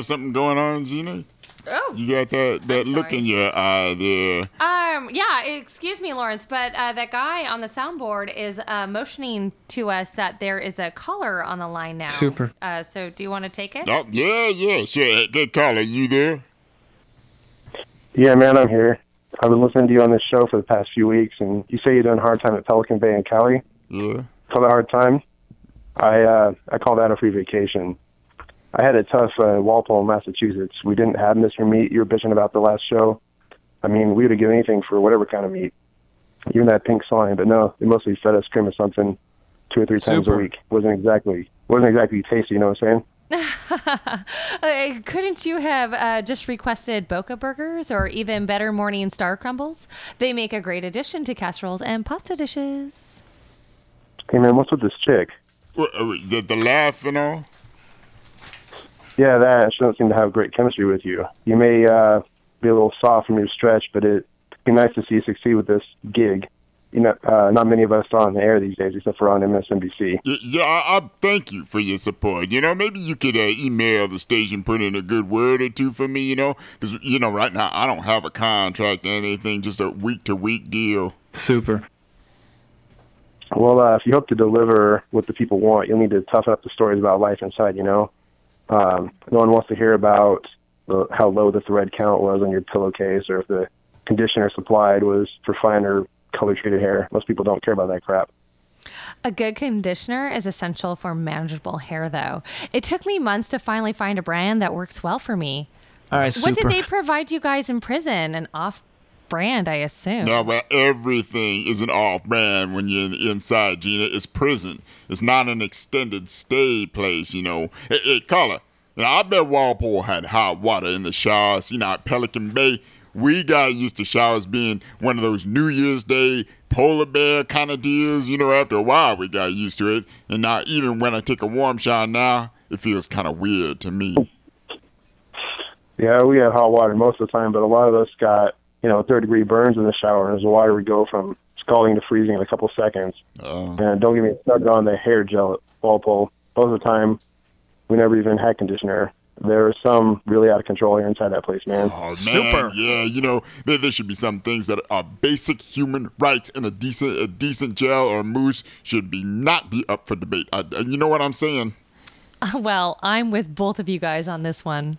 Have something going on, Gina. Oh. You got that that look in your eye there. Um, yeah, excuse me, Lawrence, but uh, that guy on the soundboard is uh, motioning to us that there is a caller on the line now. Super. Uh, so do you want to take it? Oh, yeah, yeah, sure. Hey, Good caller, you there? Yeah, man, I'm here. I've been listening to you on this show for the past few weeks, and you say you're doing a hard time at Pelican Bay in Cali. Yeah. Call that hard time? I uh, I call that a free vacation. I had it tough uh, in Walpole, Massachusetts. We didn't have Mr. Meat. You were bitching about the last show. I mean, we would have given anything for whatever kind of meat, even that pink slime. But no, they mostly fed us cream or something two or three times a Super. week. wasn't exactly wasn't exactly tasty. You know what I'm saying? Uh, couldn't you have uh, just requested Boca Burgers or even better Morning Star Crumbles? They make a great addition to casseroles and pasta dishes. Hey man, what's with this chick? What, uh, the, the laugh and all? Yeah, that. She doesn't seem to have great chemistry with you. You may uh, be a little soft from your stretch, but it'd be nice to see you succeed with this gig. You know, uh, not many of us are on the air these days, except for on MSNBC. Y- Yeah, I, I thank you for your support. You know, maybe you could uh, email the station, put in a good word or two for me. You know, because you know, right now I don't have a contract or anything, just a week to week deal. Super. Well, uh, if you hope to deliver what the people want, you'll need to toughen up the stories about life inside. You know, um, no one wants to hear about the, how low the thread count was on your pillowcase, or if the conditioner supplied was for finer color treated hair. Most people don't care about that crap. A good conditioner is essential for manageable hair, though. It took me months to finally find a brand that works well for me. All right, What did they provide you guys in prison? An off brand, I assume. No, well, everything is an off brand when you're inside, Gina. It's prison. It's not an extended stay place, you know. Hey, hey caller, now, I bet Walpole had hot water in the showers. You know, at Pelican Bay, we got used to showers being one of those New Year's Day polar bear kind of deals. You know, after a while, we got used to it. And now, even when I take a warm shower now, it feels kind of weird to me. Yeah, we had hot water most of the time, but a lot of us got, you know, third degree burns in the shower, and the water would go from scalding to freezing in a couple seconds. And don't get me started on the hair gel at Walpole. Most of the time, we never even had conditioner. There was some really out of control here inside that place, man. Oh, man, Yeah, you know, there, there should be some things that are basic human rights, and a decent a decent gel or mousse should be not be up for debate. I, I- you know what I'm saying? well, I'm with both of you guys on this one.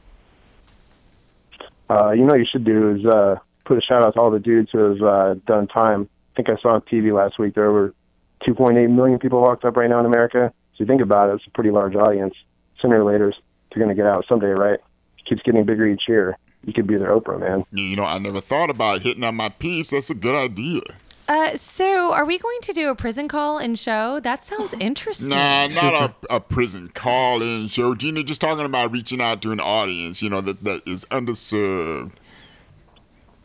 Uh, you know, what you should do is uh, put a shout out to all the dudes who have uh, done time. I think I saw on TV last week there were 2.8 million people locked up right now in America. So you think about it, it's a pretty large audience. Sooner or later, they're going to get out someday, right? It keeps getting bigger each year. You could be their Oprah, man. You know, I never thought about hitting on my peeps. That's a good idea. Uh, so are we going to do a prison call and show? That sounds interesting. Nah, not a, a prison call-in show. Gina, just talking about reaching out to an audience, you know, that, that is underserved.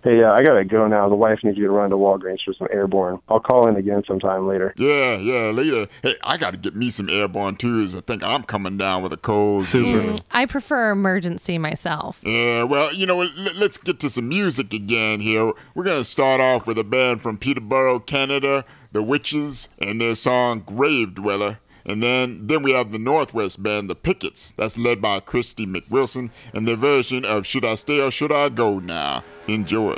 Hey, uh, I got to go now. The wife needs you to run to Walgreens for some airborne. I'll call in again sometime later. Yeah, yeah, later. Hey, I got to get me some airborne too. 'cause I think I'm coming down with a cold. Mm, I prefer Emergen-C myself. Yeah, well, you know, let's get to some music again here. We're going to start off with a band from Peterborough, Canada, The Witches, and their song Grave Dweller. And then, then we have the Northwest band, The Picketts. That's led by Christy McWilson, and their version of Should I Stay or Should I Go Now? Enjoy.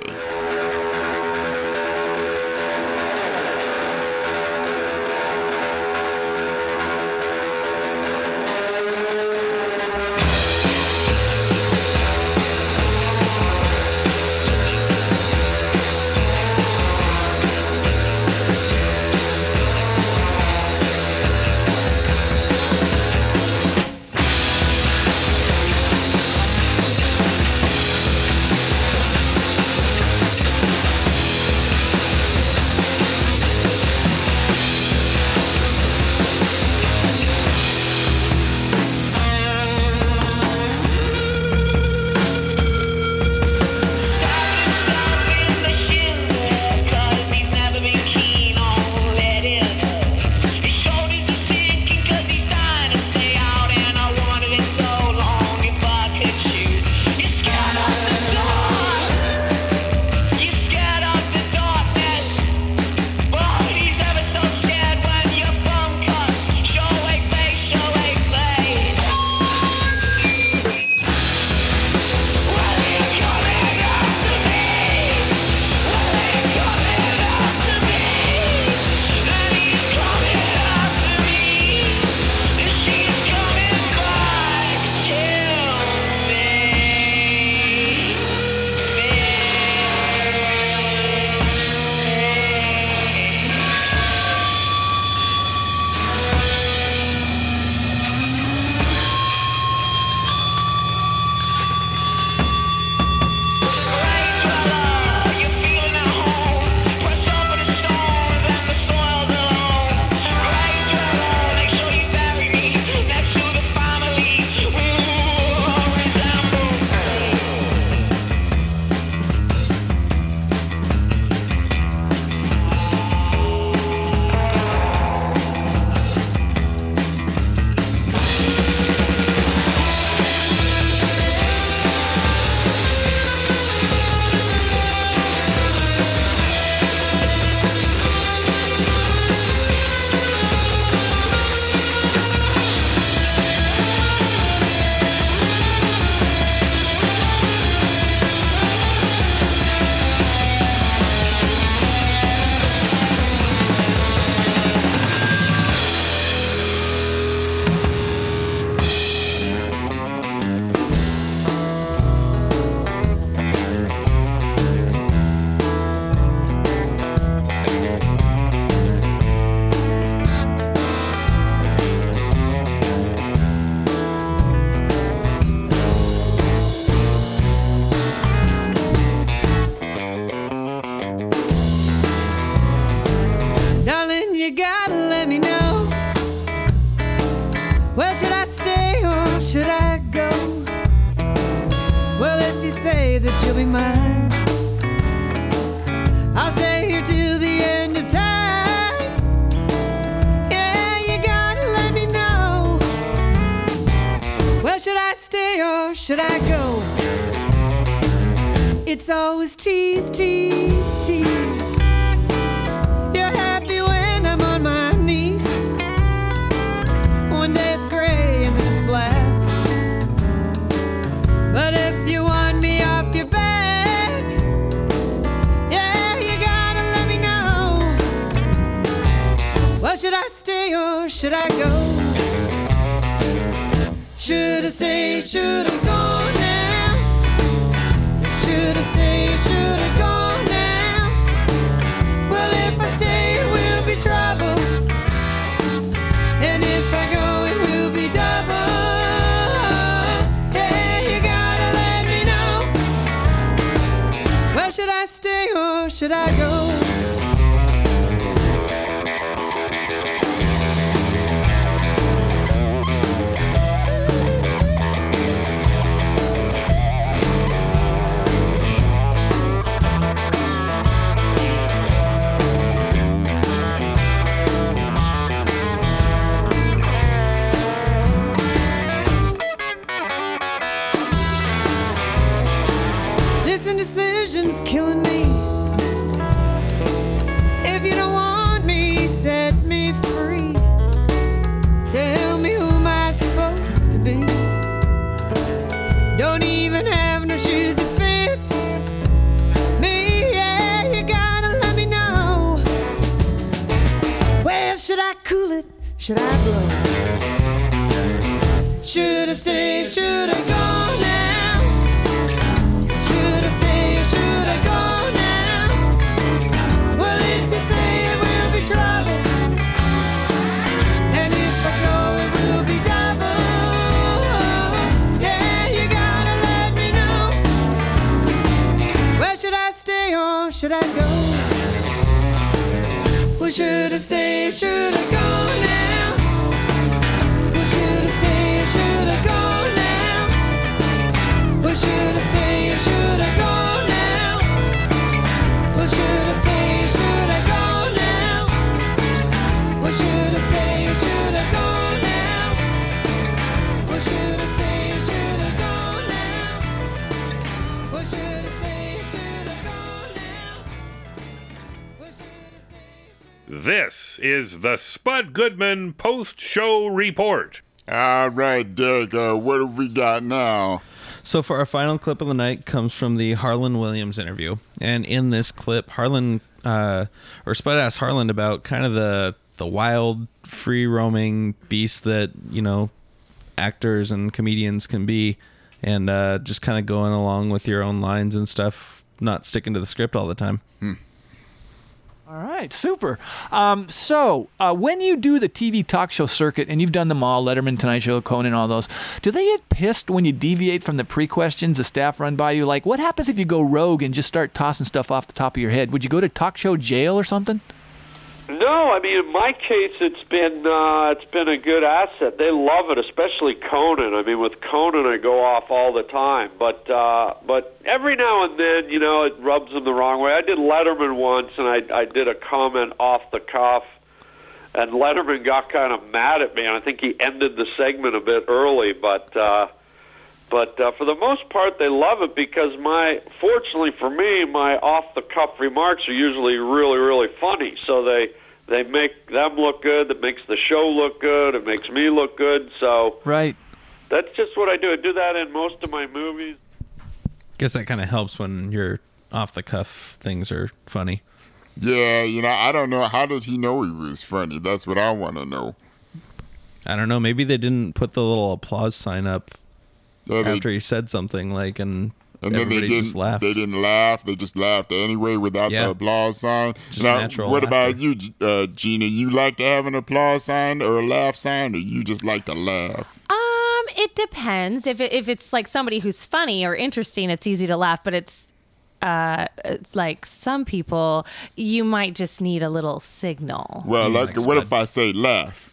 Should I cool it? Should I blow? Should I stay? Should I Should I go now? Well, should I stay should I go now? Well, should I stay should I go now? Well, should I stay should I go now? Well, should I stay This is the Spud Goodman Post Show Report. All right, Derek, uh, what have we got now? So for our final clip of the night comes from the Harland Williams interview, and in this clip, Harland uh, or Spud asked Harland about kind of the the wild, free roaming beast that you know actors and comedians can be, and uh, just kind of going along with your own lines and stuff, not sticking to the script all the time. All right, super. Um, so, uh, when you do the TV talk show circuit, and you've done them all Letterman, Tonight Show, Conan, all those, do they get pissed when you deviate from the pre questions the staff run by you? Like, what happens if you go rogue and just start tossing stuff off the top of your head? Would you go to talk show jail or something? No, I mean in my case, it's been uh, it's been a good asset. They love it, especially Conan. I mean, with Conan, I go off all the time, but uh, but every now and then, you know, it rubs them the wrong way. I did Letterman once, and I I did a comment off the cuff, and Letterman got kind of mad at me, and I think he ended the segment a bit early, but. uh but uh, for the most part, they love it because my, fortunately for me, my off-the-cuff remarks are usually really, really funny. So they they make them look good. It makes the show look good. It makes me look good. So Right. that's just what I do. I do that in most of my movies. Guess that kind of helps when your off the cuff things are funny. Yeah, you know, I don't know. How did he know he was funny? That's what I want to know. I don't know. Maybe they didn't put the little applause sign up Yeah, they- after he said something like, and, And then they everybody didn't. just laughed. They didn't laugh. They just laughed anyway without Yeah. the applause sign. Just now, natural what about you, uh, Gina? You like to have an applause sign or a laugh sign, or you just like to laugh? Um, it depends. If it, if it's like somebody who's funny or interesting, it's easy to laugh. But it's uh, it's like some people, you might just need a little signal. Well, like, what if I say laugh?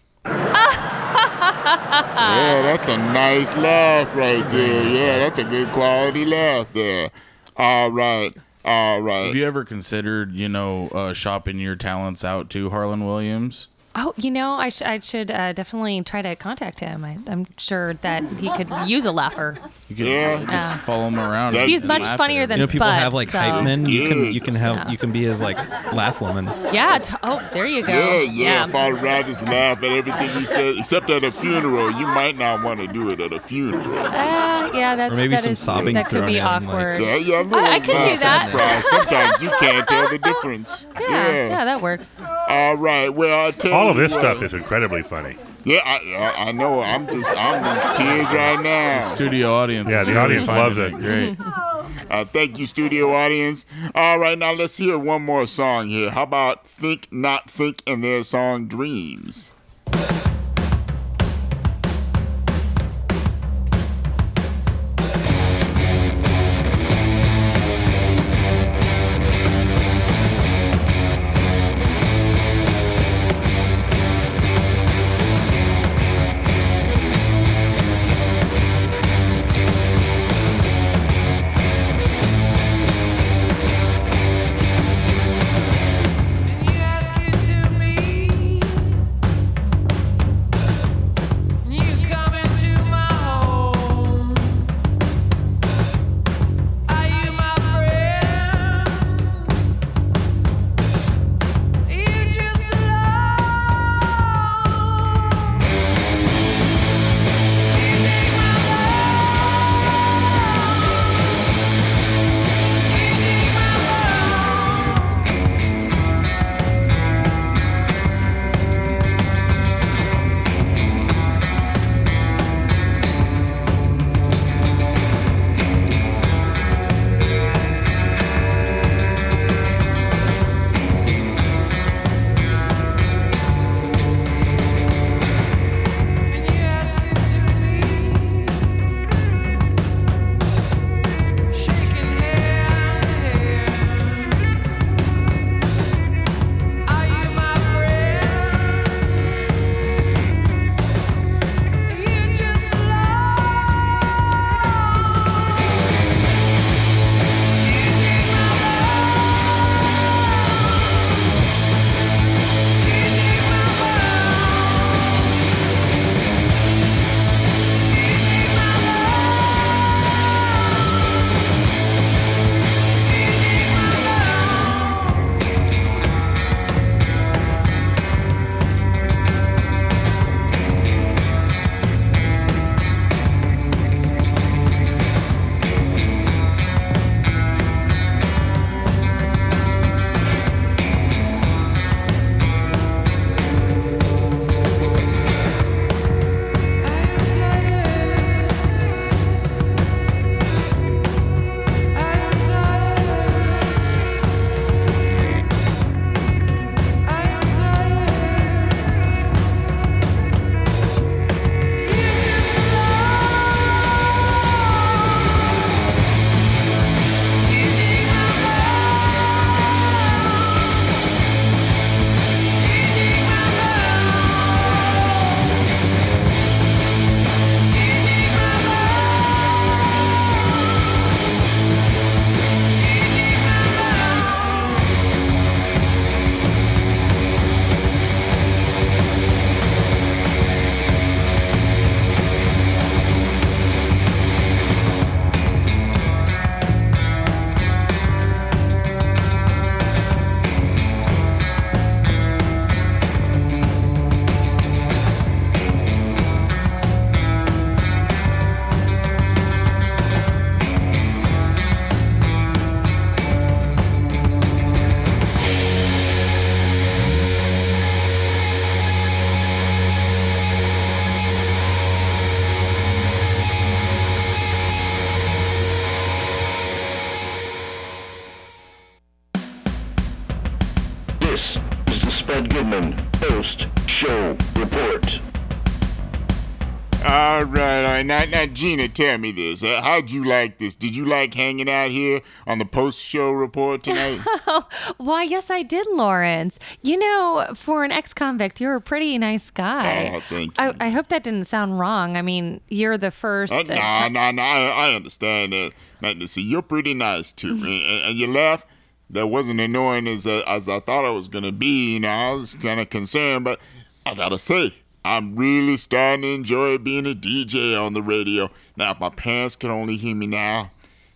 Yeah, that's a nice laugh right there. Yeah, that's a good quality laugh there. All right. All right. Have you ever considered, you know, uh, shopping your talents out to Harland Williams? Oh, you know, I, sh- I should uh, definitely try to contact him. I, I'm sure that he could use a laugher. You could Yeah. just Yeah. follow him around. He's much laugh funnier him. than You know, people Spud, have like so- hype men. You can you can have Yeah. you can be his like laugh woman. Yeah. T- oh, there you go. Yeah, yeah. Father Rod just laugh at everything he says, except at a funeral. You might not want to do it at a funeral. Uh, yeah, that's Or maybe that some is- sobbing That could thrown be in, like- awkward. Yeah, yeah, I, I could do that. Sometimes you can't tell the difference. yeah, yeah, that works. All right. Well, I tell All of this what. stuff is incredibly funny. Yeah, I, I, I know. I'm just, I'm in tears right now. The Studio audience. Yeah, the audience loves it. Great. Uh, thank you, studio audience. All right, now let's hear one more song here. How about Think Not Think and their song Dreams? Right. Now, now, Gina, tell me this. Uh, how'd you like this? Did you like hanging out here on the post-show report tonight? Why, yes, I did, Lawrence. You know, for an ex convict, you're a pretty nice guy. Oh, thank I, I hope that didn't sound wrong. I mean, you're the first. Uh, nah, nah, nah. I, I understand that. Now, see, you're pretty nice too, Mm-hmm. and, and, your laugh that wasn't annoying as uh, as I thought it was gonna be. You know, I was kind of concerned, but I gotta say, I'm really starting to enjoy being a DJ on the radio. Now, if my parents could only hear me now,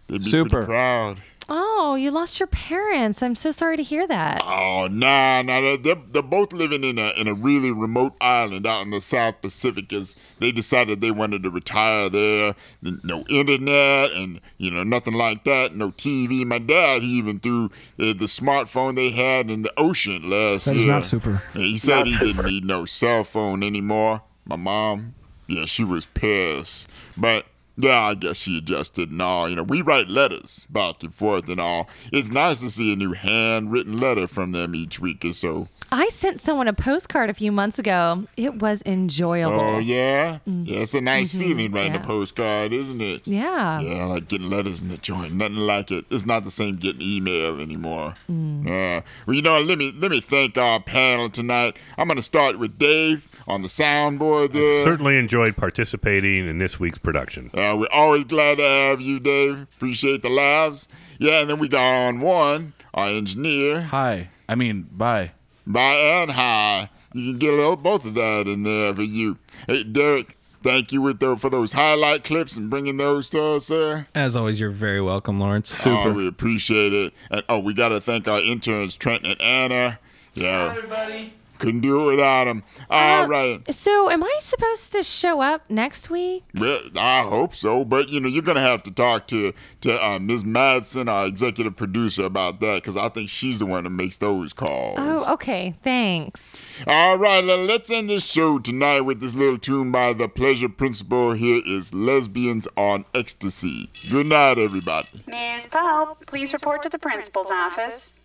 they'd be Super. pretty proud. Oh, you lost your parents. I'm so sorry to hear that. Oh nah, nah, they're, they're, they're both living in a in a really remote island out in the South Pacific. As they decided they wanted to retire there, no internet and you know nothing like that, no TV. My dad, he even threw the, the smartphone they had in the ocean last That is year. That is not super. And he said Not he didn't need no cell phone anymore. My mom, yeah, she was pissed, but. Yeah, I guess she adjusted and all. You know, we write letters back and forth and all. It's nice to see a new handwritten letter from them each week or so. I sent someone a postcard a few months ago. It was enjoyable. Oh yeah, yeah. It's a nice Mhm, feeling writing yeah. a postcard, isn't it? Yeah. Yeah, like getting letters in the joint. Nothing like it. It's not the same getting email anymore. Mm. Yeah. Well, you know, let me let me thank our panel tonight. I'm gonna start with Dave on the soundboard there. Certainly enjoyed participating in this week's production. Uh, we're always glad to have you, Dave. Appreciate the laughs. Yeah, and then we got on one, our engineer. Hi. I mean, bye. Bye and high. You can get a little both of that in there for you. Hey, Derek, thank you with those, for those highlight clips and bringing those to us there. As always, you're very welcome, Lawrence. Oh, we appreciate it. And oh, we got to thank our interns, Trent and Anna. Yeah. everybody. Couldn't do it without them. All right. So, am I supposed to show up next week? Well, I hope so, but you know you're gonna have to talk to to uh, Ms. Madsen, our executive producer, about that because I think she's the one that makes those calls. Oh, okay. Thanks. All right, let's end this show tonight with this little tune by the Pleasure Principle. Here is Lesbians on Ecstasy. Good night, everybody. Ms. Pope, please report to the principal's office.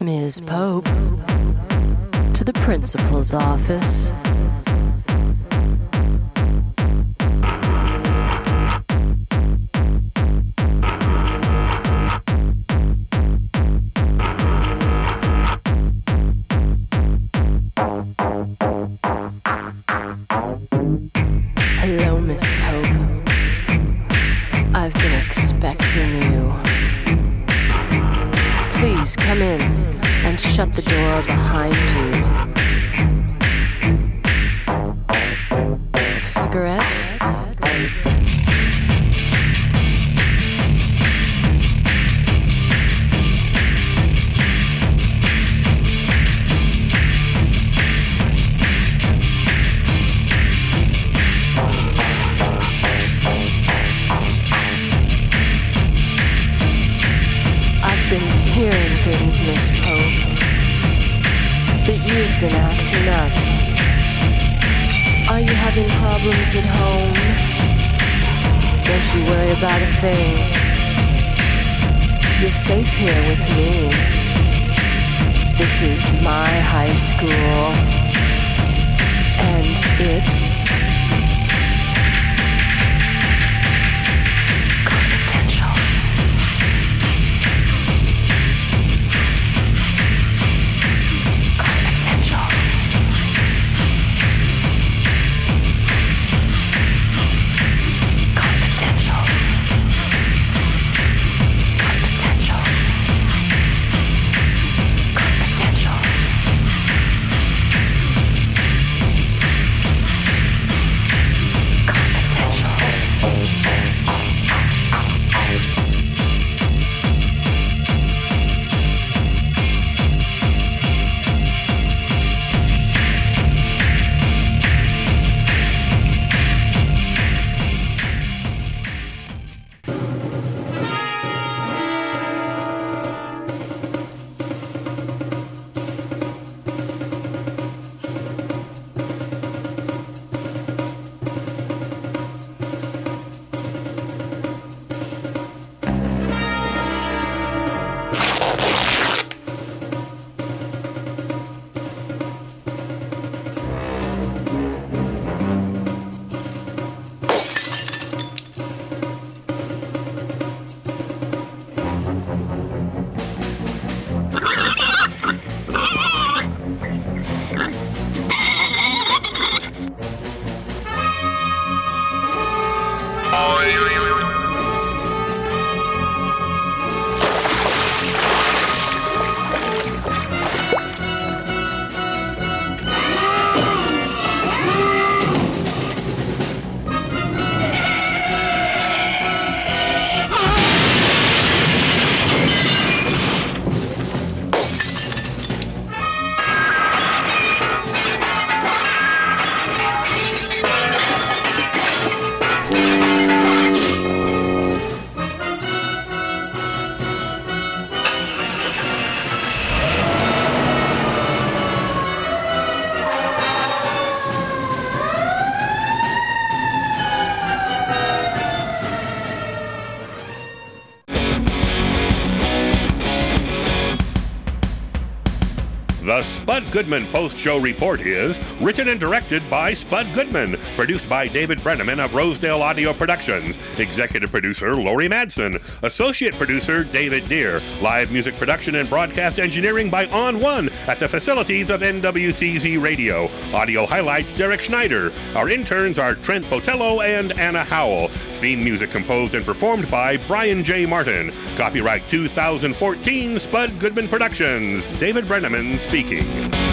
Ms. Pope, to the principal's office. Hello, Miss Pope. I've been expecting you. Please come in and shut the door behind you. Cigarette? Thing. You're safe here with me. This is my high school, and it's Spud Goodman Post Show Report is written and directed by Spud Goodman, produced by David Brenneman of Rosedale Audio Productions, executive producer Lori Madsen, associate producer David Deere, live music production and broadcast engineering by On One at the facilities of NWCZ Radio, audio highlights Derek Schneider. Our interns are Trent Botello and Anna Howell. Theme music composed and performed by Brian J. Martin. Copyright 2014 Spud Goodman Productions. David Brenneman speaking.